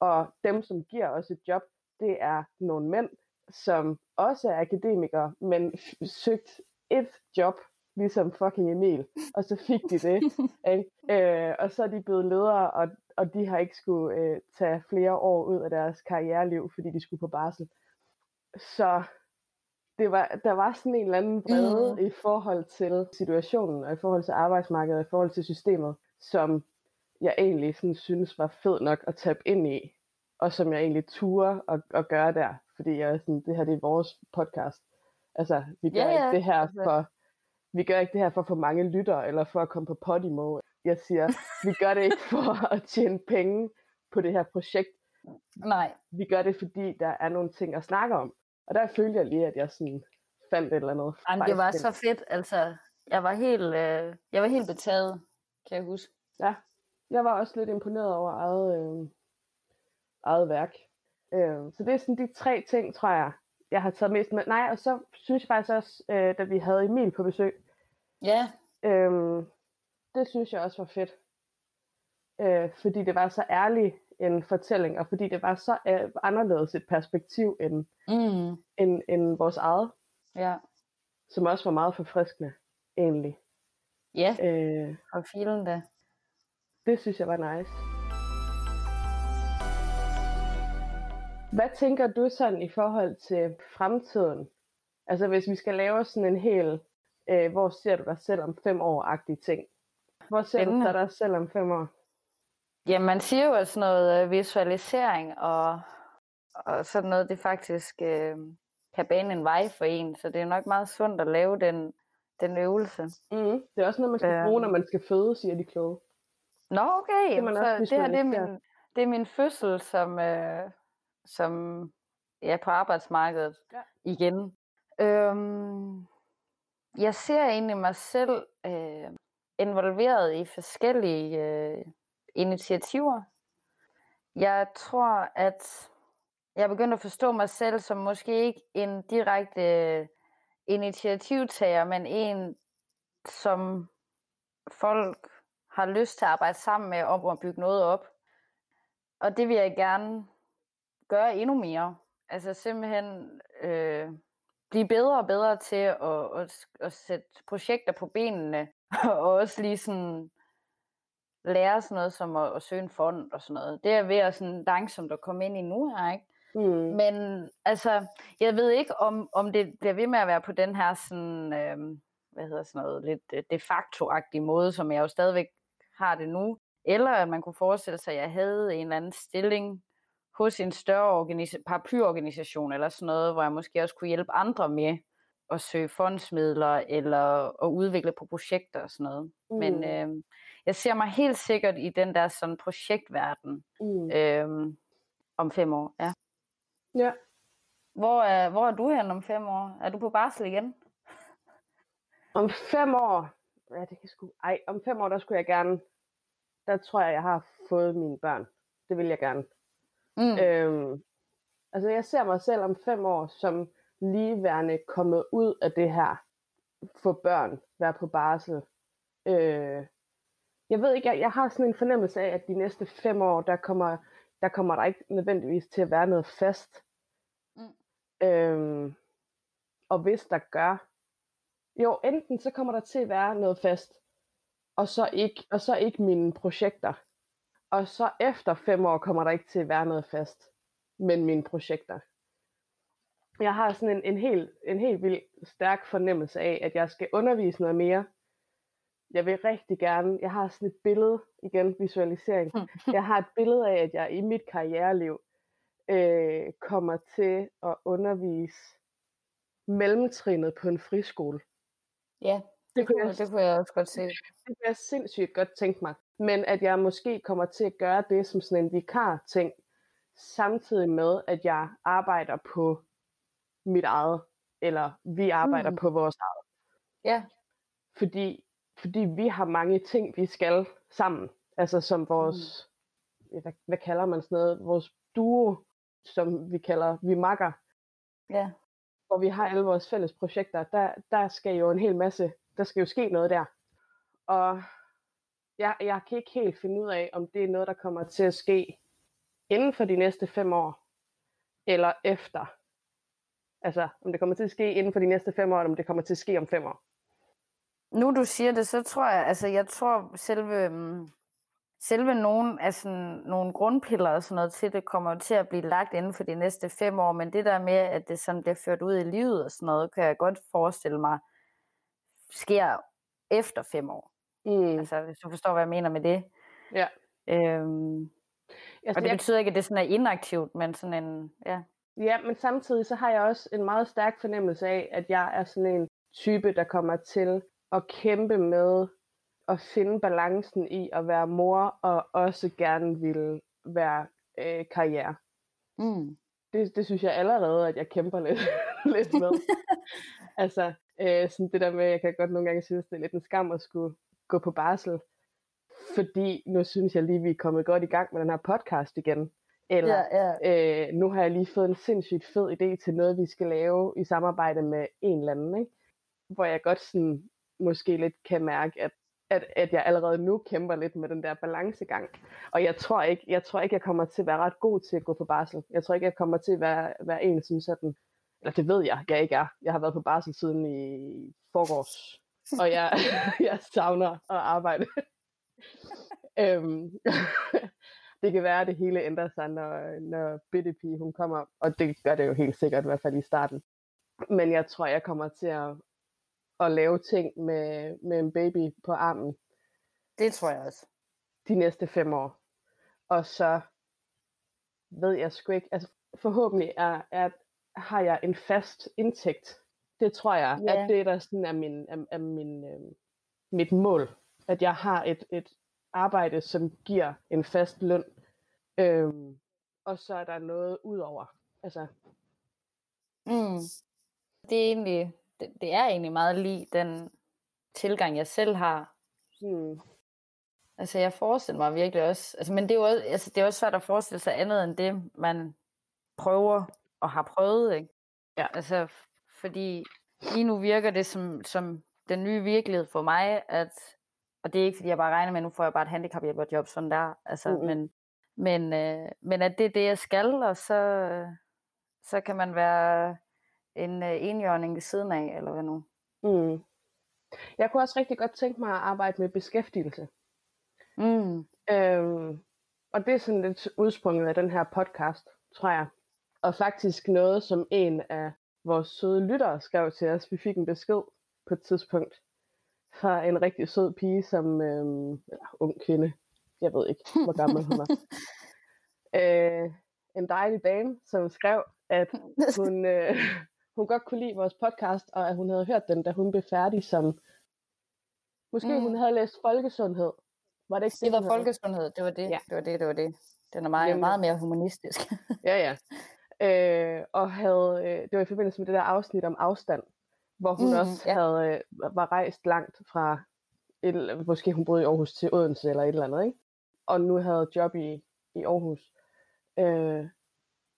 Og dem, som giver os et job, det er nogle mænd, som også er akademikere, men søgt et job, ligesom fucking Emil, og så fik de det. ikke? Øh, og så er de blevet ledere, og, og de har ikke skulle øh, tage flere år ud af deres karriereliv, fordi de skulle på barsel. Så det var, der var sådan en eller anden vrede mm. i forhold til situationen, og i forhold til arbejdsmarkedet, og i forhold til systemet, som jeg egentlig sådan synes var fed nok at tabe ind i, og som jeg egentlig turer at, at gøre der, fordi jeg er sådan, det her det er vores podcast. Altså, vi gør ja, ja. ikke det her altså. for, vi gør ikke det her for at få mange lytter, eller for at komme på Podimo. Jeg siger, vi gør det ikke for at tjene penge på det her projekt. Nej. Vi gør det, fordi der er nogle ting at snakke om. Og der følte jeg lige, at jeg sådan fandt et eller andet. Jamen, det var så fedt, altså. Jeg var helt, øh, jeg var helt betaget, kan jeg huske. Ja, jeg var også lidt imponeret over eget, øh, eget værk. Øh, så det er sådan de tre ting, tror jeg, jeg har taget mest med. Nej, og så synes jeg faktisk også, øh, da vi havde Emil på besøg. Ja. Øh, det synes jeg også var fedt. Øh, fordi det var så ærligt en fortælling, og fordi det var så øh, anderledes et perspektiv end, mm. end, end vores eget. Ja. Som også var meget forfriskende, egentlig. Ja, øh, og filen da. Det synes jeg var nice. Hvad tænker du sådan i forhold til fremtiden? Altså hvis vi skal lave sådan en hel, øh, hvor ser du dig selv om fem år-agtig ting? Hvor ser Spændende. du dig selv om fem år? Ja, man siger jo, at sådan noget øh, visualisering og, og sådan noget, det faktisk øh, kan bane en vej for en, så det er nok meget sundt at lave den, den øvelse. Mm, det er også noget, man skal bruge, når man skal føde, siger de kloge. Nå, okay. Det, så det her det er, min, det er min fødsel som, øh, som ja, på arbejdsmarkedet ja. igen. Øhm, jeg ser egentlig mig selv øh, involveret i forskellige øh, initiativer. Jeg tror, at jeg er begyndt at forstå mig selv som måske ikke en direkte initiativtager, men en, som folk har lyst til at arbejde sammen med om at bygge noget op. Og det vil jeg gerne gøre endnu mere. Altså simpelthen øh, blive bedre og bedre til at, at, at sætte projekter på benene, og også lige sådan lære sådan noget som at, at søge en fond og sådan noget. Det er ved at sådan langsomt at komme ind i nu her, ikke? Mm. Men altså, jeg ved ikke, om, om det bliver ved med at være på den her sådan, øh, hvad hedder sådan noget, lidt øh, de facto-agtig måde, som jeg jo stadigvæk har det nu. Eller at man kunne forestille sig, at jeg havde en eller anden stilling hos en større organisa- paraplyorganisation eller sådan noget, hvor jeg måske også kunne hjælpe andre med at søge fondsmidler eller at udvikle på projekter og sådan noget. Mm. Men øh, jeg ser mig helt sikkert i den der sådan projektverden mm. øh, om fem år. Ja. ja. Hvor er, hvor er du hen om fem år? Er du på barsel igen? Om fem år? Ja, det kan sgu... Ej, om fem år, der skulle jeg gerne... Der tror jeg, jeg har fået mine børn. Det vil jeg gerne. Mm. Øhm, altså, jeg ser mig selv om fem år som ligeværende kommet ud af det her. Få børn, være på barsel. Øh, jeg ved ikke, jeg, jeg har sådan en fornemmelse af, at de næste fem år, der kommer der, kommer der ikke nødvendigvis til at være noget fast. Mm. Øhm, og hvis der gør, jo, enten så kommer der til at være noget fast, og så ikke, og så ikke mine projekter. Og så efter fem år kommer der ikke til at være noget fast, men mine projekter. Jeg har sådan en, en, helt, en helt vild stærk fornemmelse af, at jeg skal undervise noget mere. Jeg vil rigtig gerne, jeg har sådan et billede, igen visualisering, jeg har et billede af, at jeg i mit karriereliv øh, kommer til at undervise mellemtrinnet på en friskole. Ja, det, kunne, jeg, det kunne jeg også godt se. Det kunne jeg sindssygt godt tænke mig. Men at jeg måske kommer til at gøre det som sådan en vikar-ting, samtidig med, at jeg arbejder på mit eget, eller vi arbejder mm. på vores eget. Ja. Fordi, fordi vi har mange ting, vi skal sammen. Altså som vores, mm. hvad, hvad kalder man sådan noget, vores duo, som vi kalder, vi makker. Ja. Hvor vi har alle vores fælles projekter, der, der skal jo en hel masse, der skal jo ske noget der. Og jeg, jeg kan ikke helt finde ud af, om det er noget, der kommer til at ske inden for de næste fem år, eller efter. Altså, om det kommer til at ske inden for de næste fem år, eller om det kommer til at ske om fem år. Nu du siger det, så tror jeg, altså jeg tror selve, mm, selve nogle, altså, nogle grundpiller og sådan noget til, det kommer til at blive lagt inden for de næste fem år, men det der med, at det sådan bliver ført ud i livet og sådan noget, kan jeg godt forestille mig, sker efter fem år. Mm. Altså, hvis du forstår, hvad jeg mener med det. Ja. Øhm, altså, og det jeg... betyder ikke, at det sådan er inaktivt, men sådan en, ja. Ja, men samtidig så har jeg også en meget stærk fornemmelse af, at jeg er sådan en type, der kommer til at kæmpe med at finde balancen i at være mor, og også gerne vil være øh, karriere. Mm. Det, det synes jeg allerede, at jeg kæmper lidt, lidt med. altså, øh, sådan det der med, jeg kan godt nogle gange synes, det er lidt en skam at skulle gå på barsel, fordi nu synes jeg lige, vi er kommet godt i gang med den her podcast igen. Eller ja, ja. Øh, nu har jeg lige fået en sindssygt fed idé til noget, vi skal lave i samarbejde med en eller anden, ikke? hvor jeg godt sådan, måske lidt kan mærke, at, at, at jeg allerede nu kæmper lidt med den der balancegang. Og jeg tror ikke, jeg tror ikke, jeg kommer til at være ret god til at gå på barsel. Jeg tror ikke, jeg kommer til at være, være en, som sådan, eller det ved jeg, jeg ikke er. Jeg har været på barsel siden i forgårs og jeg, jeg savner at arbejde. øhm, det kan være, at det hele ændrer sig, når, når Bitte Pige, hun kommer, og det gør det jo helt sikkert, i hvert fald i starten. Men jeg tror, jeg kommer til at, at lave ting med, med en baby på armen. Det tror jeg også. De næste fem år. Og så ved jeg sgu ikke, altså forhåbentlig er, er, har jeg en fast indtægt det tror jeg, yeah. at det der sådan er, min, er, er min, øh, mit mål. At jeg har et, et arbejde, som giver en fast løn. Øhm, og så er der noget udover. Altså. Mm. Det er egentlig, det, det er egentlig meget lige den tilgang, jeg selv har. Mm. Altså jeg forestiller mig virkelig også, altså, men det er jo også, altså, det er også svært at forestille sig andet end det, man prøver og har prøvet, ikke? Ja. Altså, fordi lige nu virker det som, som den nye virkelighed for mig, at, og det er ikke fordi jeg bare regner med, nu får jeg bare et handicaphjælperjob, sådan der, altså, mm-hmm. men, men, øh, men at det er det, jeg skal, og så, så kan man være en øh, enhjørning ved siden af, eller hvad nu. Mm. Jeg kunne også rigtig godt tænke mig at arbejde med beskæftigelse. Mm. Øhm, og det er sådan lidt udsprunget af den her podcast, tror jeg. Og faktisk noget, som en af vores søde lyttere skrev til os. Vi fik en besked på et tidspunkt, fra en rigtig sød pige, som, øh, eller ung kvinde, jeg ved ikke, hvor gammel hun var. øh, en dejlig dame, som skrev, at hun, øh, hun godt kunne lide vores podcast, og at hun havde hørt den, da hun blev færdig som... Måske mm. hun havde læst folkesundhed. Var det ikke det, det var folkesundhed, det var det, ja. det var det, det var det. Den er meget, Jamen, meget mere humanistisk. ja, ja. Øh, og havde, øh, det var i forbindelse med det der afsnit om afstand, hvor hun mm, også ja. havde, øh, var rejst langt fra, et, måske hun boede i Aarhus til Odense eller et eller andet, ikke? og nu havde job i, i Aarhus. Øh,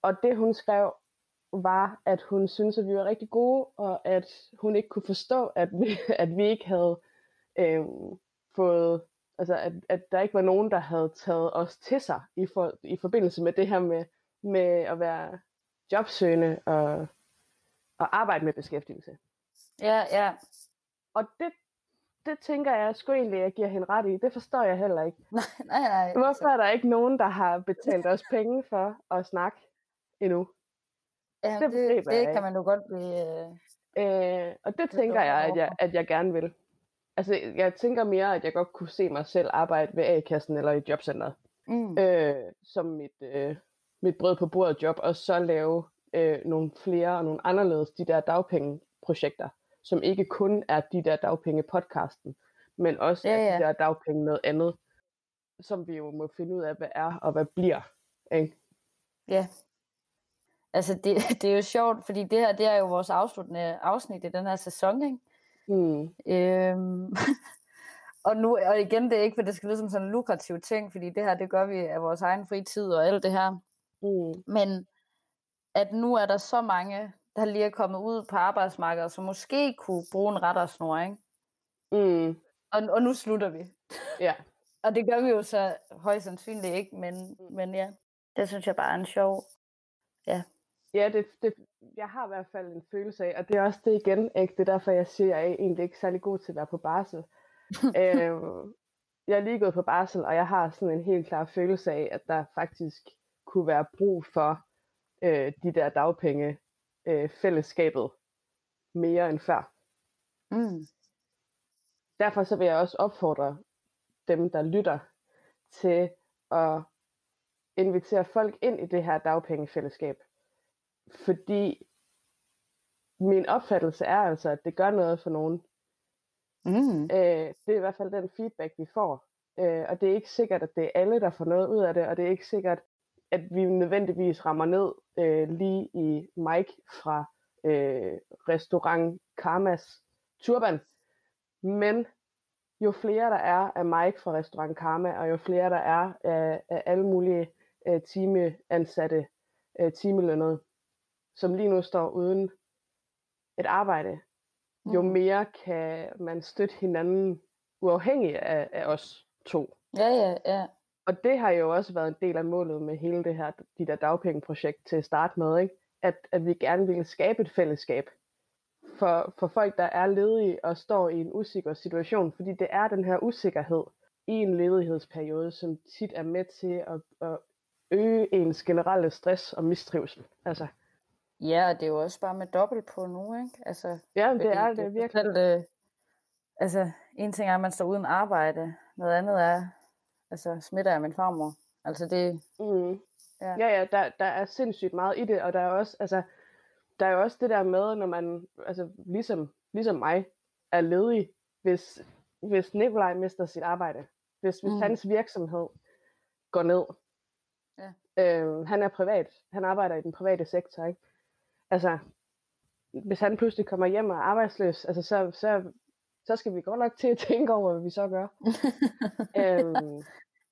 og det hun skrev, var, at hun syntes, at vi var rigtig gode, og at hun ikke kunne forstå, at vi, at vi ikke havde øh, fået, altså at, at der ikke var nogen, der havde taget os til sig i, for, i forbindelse med det her med, med at være jobsøgende og, og arbejde med beskæftigelse. Ja, ja. Og det, det tænker jeg sgu egentlig, jeg giver hende ret i. Det forstår jeg heller ikke. Nej, nej, nej. Hvorfor er der ikke nogen, der har betalt os penge for at snakke endnu? Ja, det, det, det kan man jo godt blive... Øh, øh, og det tænker jeg at, jeg, at jeg gerne vil. Altså, jeg tænker mere, at jeg godt kunne se mig selv arbejde ved A-kassen eller i jobcenteret. Mm. Øh, som mit, øh, mit brød på bordet job, og så lave øh, nogle flere og nogle anderledes de der dagpengeprojekter, som ikke kun er de der dagpenge podcasten, men også ja, ja. de der dagpenge noget andet, som vi jo må finde ud af, hvad er og hvad bliver. Ikke? Ja, altså det, det er jo sjovt, fordi det her det er jo vores afsluttende afsnit i den her sæson, ikke? Mm. Øhm, og nu, og igen, det er ikke, for det skal lyde som sådan en lukrativ ting, fordi det her, det gør vi af vores egen fritid og alt det her. Mm. Men at nu er der så mange, der lige er kommet ud på arbejdsmarkedet, som måske kunne bruge en rettersnor, ikke? Mm. Og, og nu slutter vi. Ja. og det gør vi jo så højst sandsynligt ikke, men, men ja, det synes jeg bare er en sjov, ja, Ja, det, det, jeg har i hvert fald en følelse af, og det er også det igen, ikke? det er derfor, jeg siger, at jeg er egentlig ikke særlig god til at være på barsel. øh, jeg er lige gået på barsel, og jeg har sådan en helt klar følelse af, at der faktisk kunne være brug for øh, de der dagpenge øh, fællesskabet mere end før. Mm. Derfor så vil jeg også opfordre dem, der lytter, til at invitere folk ind i det her dagpengefællesskab. Fordi min opfattelse er altså, at det gør noget for nogen. Mm. Øh, det er i hvert fald den feedback, vi får. Øh, og det er ikke sikkert, at det er alle, der får noget ud af det, og det er ikke sikkert, at vi nødvendigvis rammer ned øh, lige i Mike fra øh, restaurant Karmas Turban. Men jo flere der er af Mike fra restaurant Karma, og jo flere der er af, af alle mulige øh, timeansatte, øh, timelønnede, som lige nu står uden et arbejde, jo mm. mere kan man støtte hinanden uafhængig af, af os to. Ja, ja, ja. Og det har jo også været en del af målet med hele det her, de der dagpengeprojekt til at starte med, ikke? At, at vi gerne ville skabe et fællesskab for, for folk, der er ledige og står i en usikker situation, fordi det er den her usikkerhed i en ledighedsperiode, som tit er med til at, at øge ens generelle stress og mistrivsel. Altså, Ja, og det er jo også bare med dobbelt på nu, ikke? Altså, ja, det er det, det virkelig. Øh, altså, en ting er, at man står uden arbejde. Noget andet er, altså, smitter af min farmor. Altså, det... Mm. Ja, ja, ja der, der er sindssygt meget i det, og der er også, altså, der er også det der med, når man, altså, ligesom, ligesom mig, er ledig, hvis, hvis Nikolaj mister sit arbejde, hvis, hvis mm. hans virksomhed går ned, ja. øh, han er privat, han arbejder i den private sektor, ikke? altså, hvis han pludselig kommer hjem og er arbejdsløs, altså, så, så, så skal vi godt nok til at tænke over, hvad vi så gør. øhm,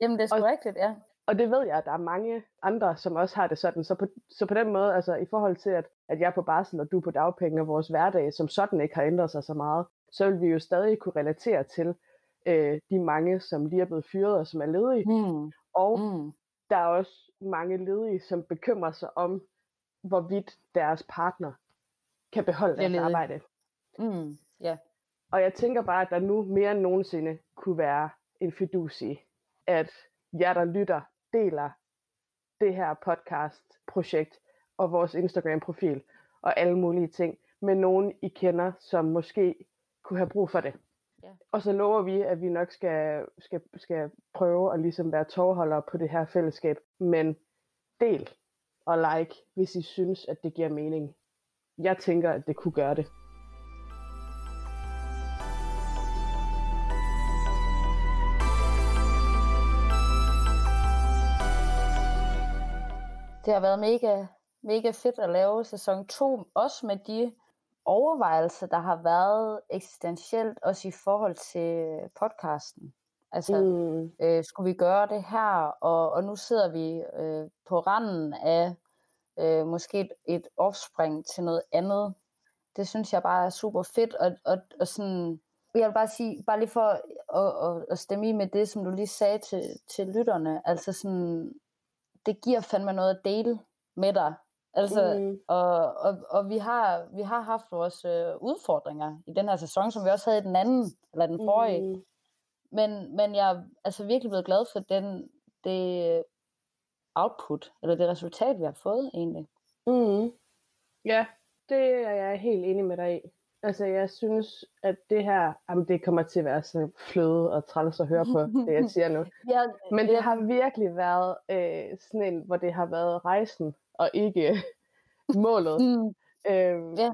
Jamen, det er sgu og, rigtigt, ja. Og det ved jeg, at der er mange andre, som også har det sådan. Så på, så på den måde, altså i forhold til, at, at jeg er på barsel, og du er på dagpenge, og vores hverdag som sådan ikke har ændret sig så meget, så vil vi jo stadig kunne relatere til øh, de mange, som lige er blevet fyret, og som er ledige. Mm. Og mm. der er også mange ledige, som bekymrer sig om, hvorvidt deres partner kan beholde deres arbejde. Mm, yeah. Og jeg tænker bare, at der nu mere end nogensinde kunne være en fidus i, at jer, der lytter, deler det her podcast-projekt og vores Instagram-profil og alle mulige ting med nogen, I kender, som måske kunne have brug for det. Ja. Og så lover vi, at vi nok skal, skal, skal prøve at ligesom være tovholdere på det her fællesskab. Men del og like, hvis I synes, at det giver mening. Jeg tænker, at det kunne gøre det. Det har været mega, mega fedt at lave sæson 2, også med de overvejelser, der har været eksistentielt, også i forhold til podcasten. Altså, Mm. øh, skulle vi gøre det her? Og, og nu sidder vi øh, på randen af øh, måske et, et offspring til noget andet. Det synes jeg bare er super fedt, og, og, og sådan, jeg vil bare sige, bare lige for at, at, at stemme i med det, som du lige sagde til, til lytterne, altså sådan, det giver fandme noget at dele med dig. Altså, Mm. og, og, og vi har vi har haft vores øh, udfordringer i den her sæson, som vi også havde i den anden, eller den forrige. Mm. Men, men jeg er altså virkelig blevet glad for den, det output, eller det resultat, vi har fået egentlig. Mm. Ja, det er jeg helt enig med dig i. Altså, jeg synes, at det her, jamen, det kommer til at være så fløde og træls at høre på, det jeg siger nu. Ja, Men det har virkelig været øh, sådan en, hvor det har været rejsen, og ikke målet, mm, øh, Ja.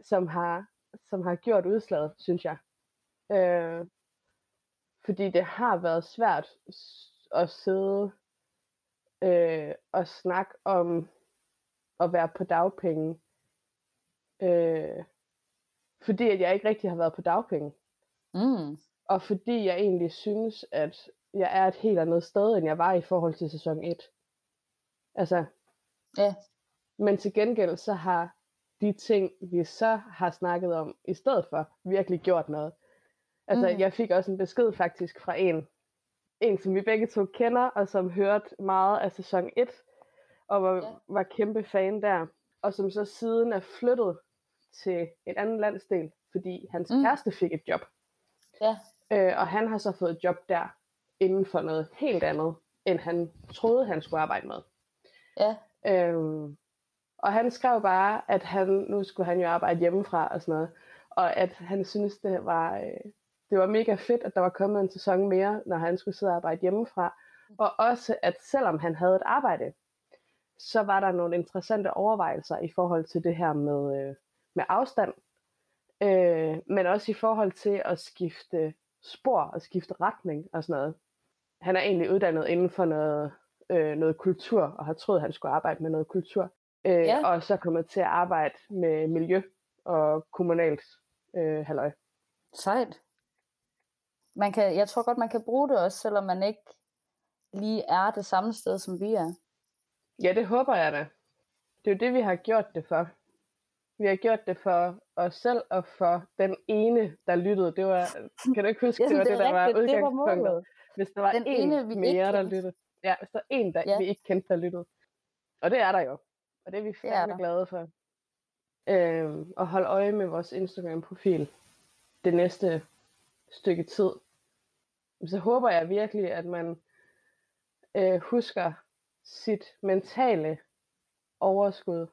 som, har, som har gjort udslaget, synes jeg. Øh, fordi det har været svært at sidde øh, og snakke om at være på dagpenge, øh, fordi at jeg ikke rigtig har været på dagpenge, mm, og fordi jeg egentlig synes, at jeg er et helt andet sted, end jeg var i forhold til sæson 1. Altså, ja, men til gengæld så har de ting, vi så har snakket om i stedet for, virkelig gjort noget. Altså, mm. jeg fik også en besked faktisk fra en, en som vi begge to kender, og som hørte meget af sæson 1, og var, ja. var kæmpe fan der, og som så siden er flyttet til en anden landsdel, fordi hans Mm. mm. kæreste fik et job. ja, Øh, og han har så fået et job der, inden for noget helt andet, end han troede, han skulle arbejde med. ja, Øhm, og han skrev bare, at han, nu skulle han jo arbejde hjemmefra og sådan noget, og at han synes, det var, øh, det var mega fedt, at der var kommet en sæson mere, når han skulle sidde og arbejde hjemmefra. Og også, at selvom han havde et arbejde, så var der nogle interessante overvejelser i forhold til det her med, øh, med afstand, øh, men også i forhold til at skifte spor og skifte retning og sådan noget. Han er egentlig uddannet inden for noget, øh, noget kultur, og har troet, at han skulle arbejde med noget kultur. Øh, Ja. Og så kommet til at arbejde med miljø og kommunalt øh, halløj. sejt. Man kan, jeg tror godt, man kan bruge det også, selvom man ikke lige er det samme sted, som vi er. Ja, det håber jeg da. Det er jo det, vi har gjort det for. Vi har gjort det for os selv og for den ene, der lyttede. Det var, kan du ikke huske, det var det, er der var rigtigt, det var udgangspunktet. målet. Hvis der var Den en ene, vi mere, der lyttede. Ja, hvis der er en, der Ja. vi ikke kendte, der lyttede. Og det er der jo. Og det er vi er fandme der. glade for. Øhm, og hold øje med vores Instagram-profil det næste stykke tid. Så håber jeg virkelig, at man øh, husker sit mentale overskud.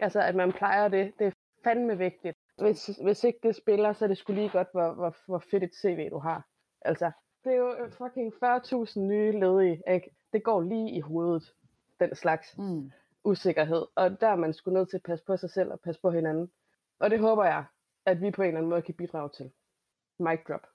Altså, at man plejer det. Det er fandme vigtigt. Hvis, hvis ikke det spiller, så er det sgu lige godt, hvor, hvor, hvor fedt et CV du har. Altså, det er jo øh, fucking 40.000 nye ledige, ikke? Det går lige i hovedet, den slags Mm. usikkerhed. Og der er man sgu nødt til at passe på sig selv og passe på hinanden. Og det håber jeg, at vi på en eller anden måde kan bidrage til. Mic drop.